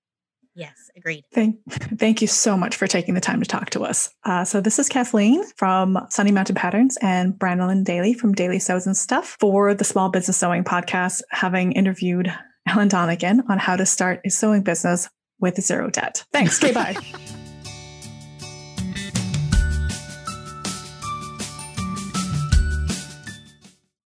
Yes, agreed. Thank, thank you so much for taking the time to talk to us. Uh, so this is Kathleen from Sunny Mountain Patterns and Brandon Daly from Daily Sews and Stuff for the Small Business Sewing Podcast, having interviewed Alan Donegan on how to start a sewing business with zero debt. Thanks. Okay, bye.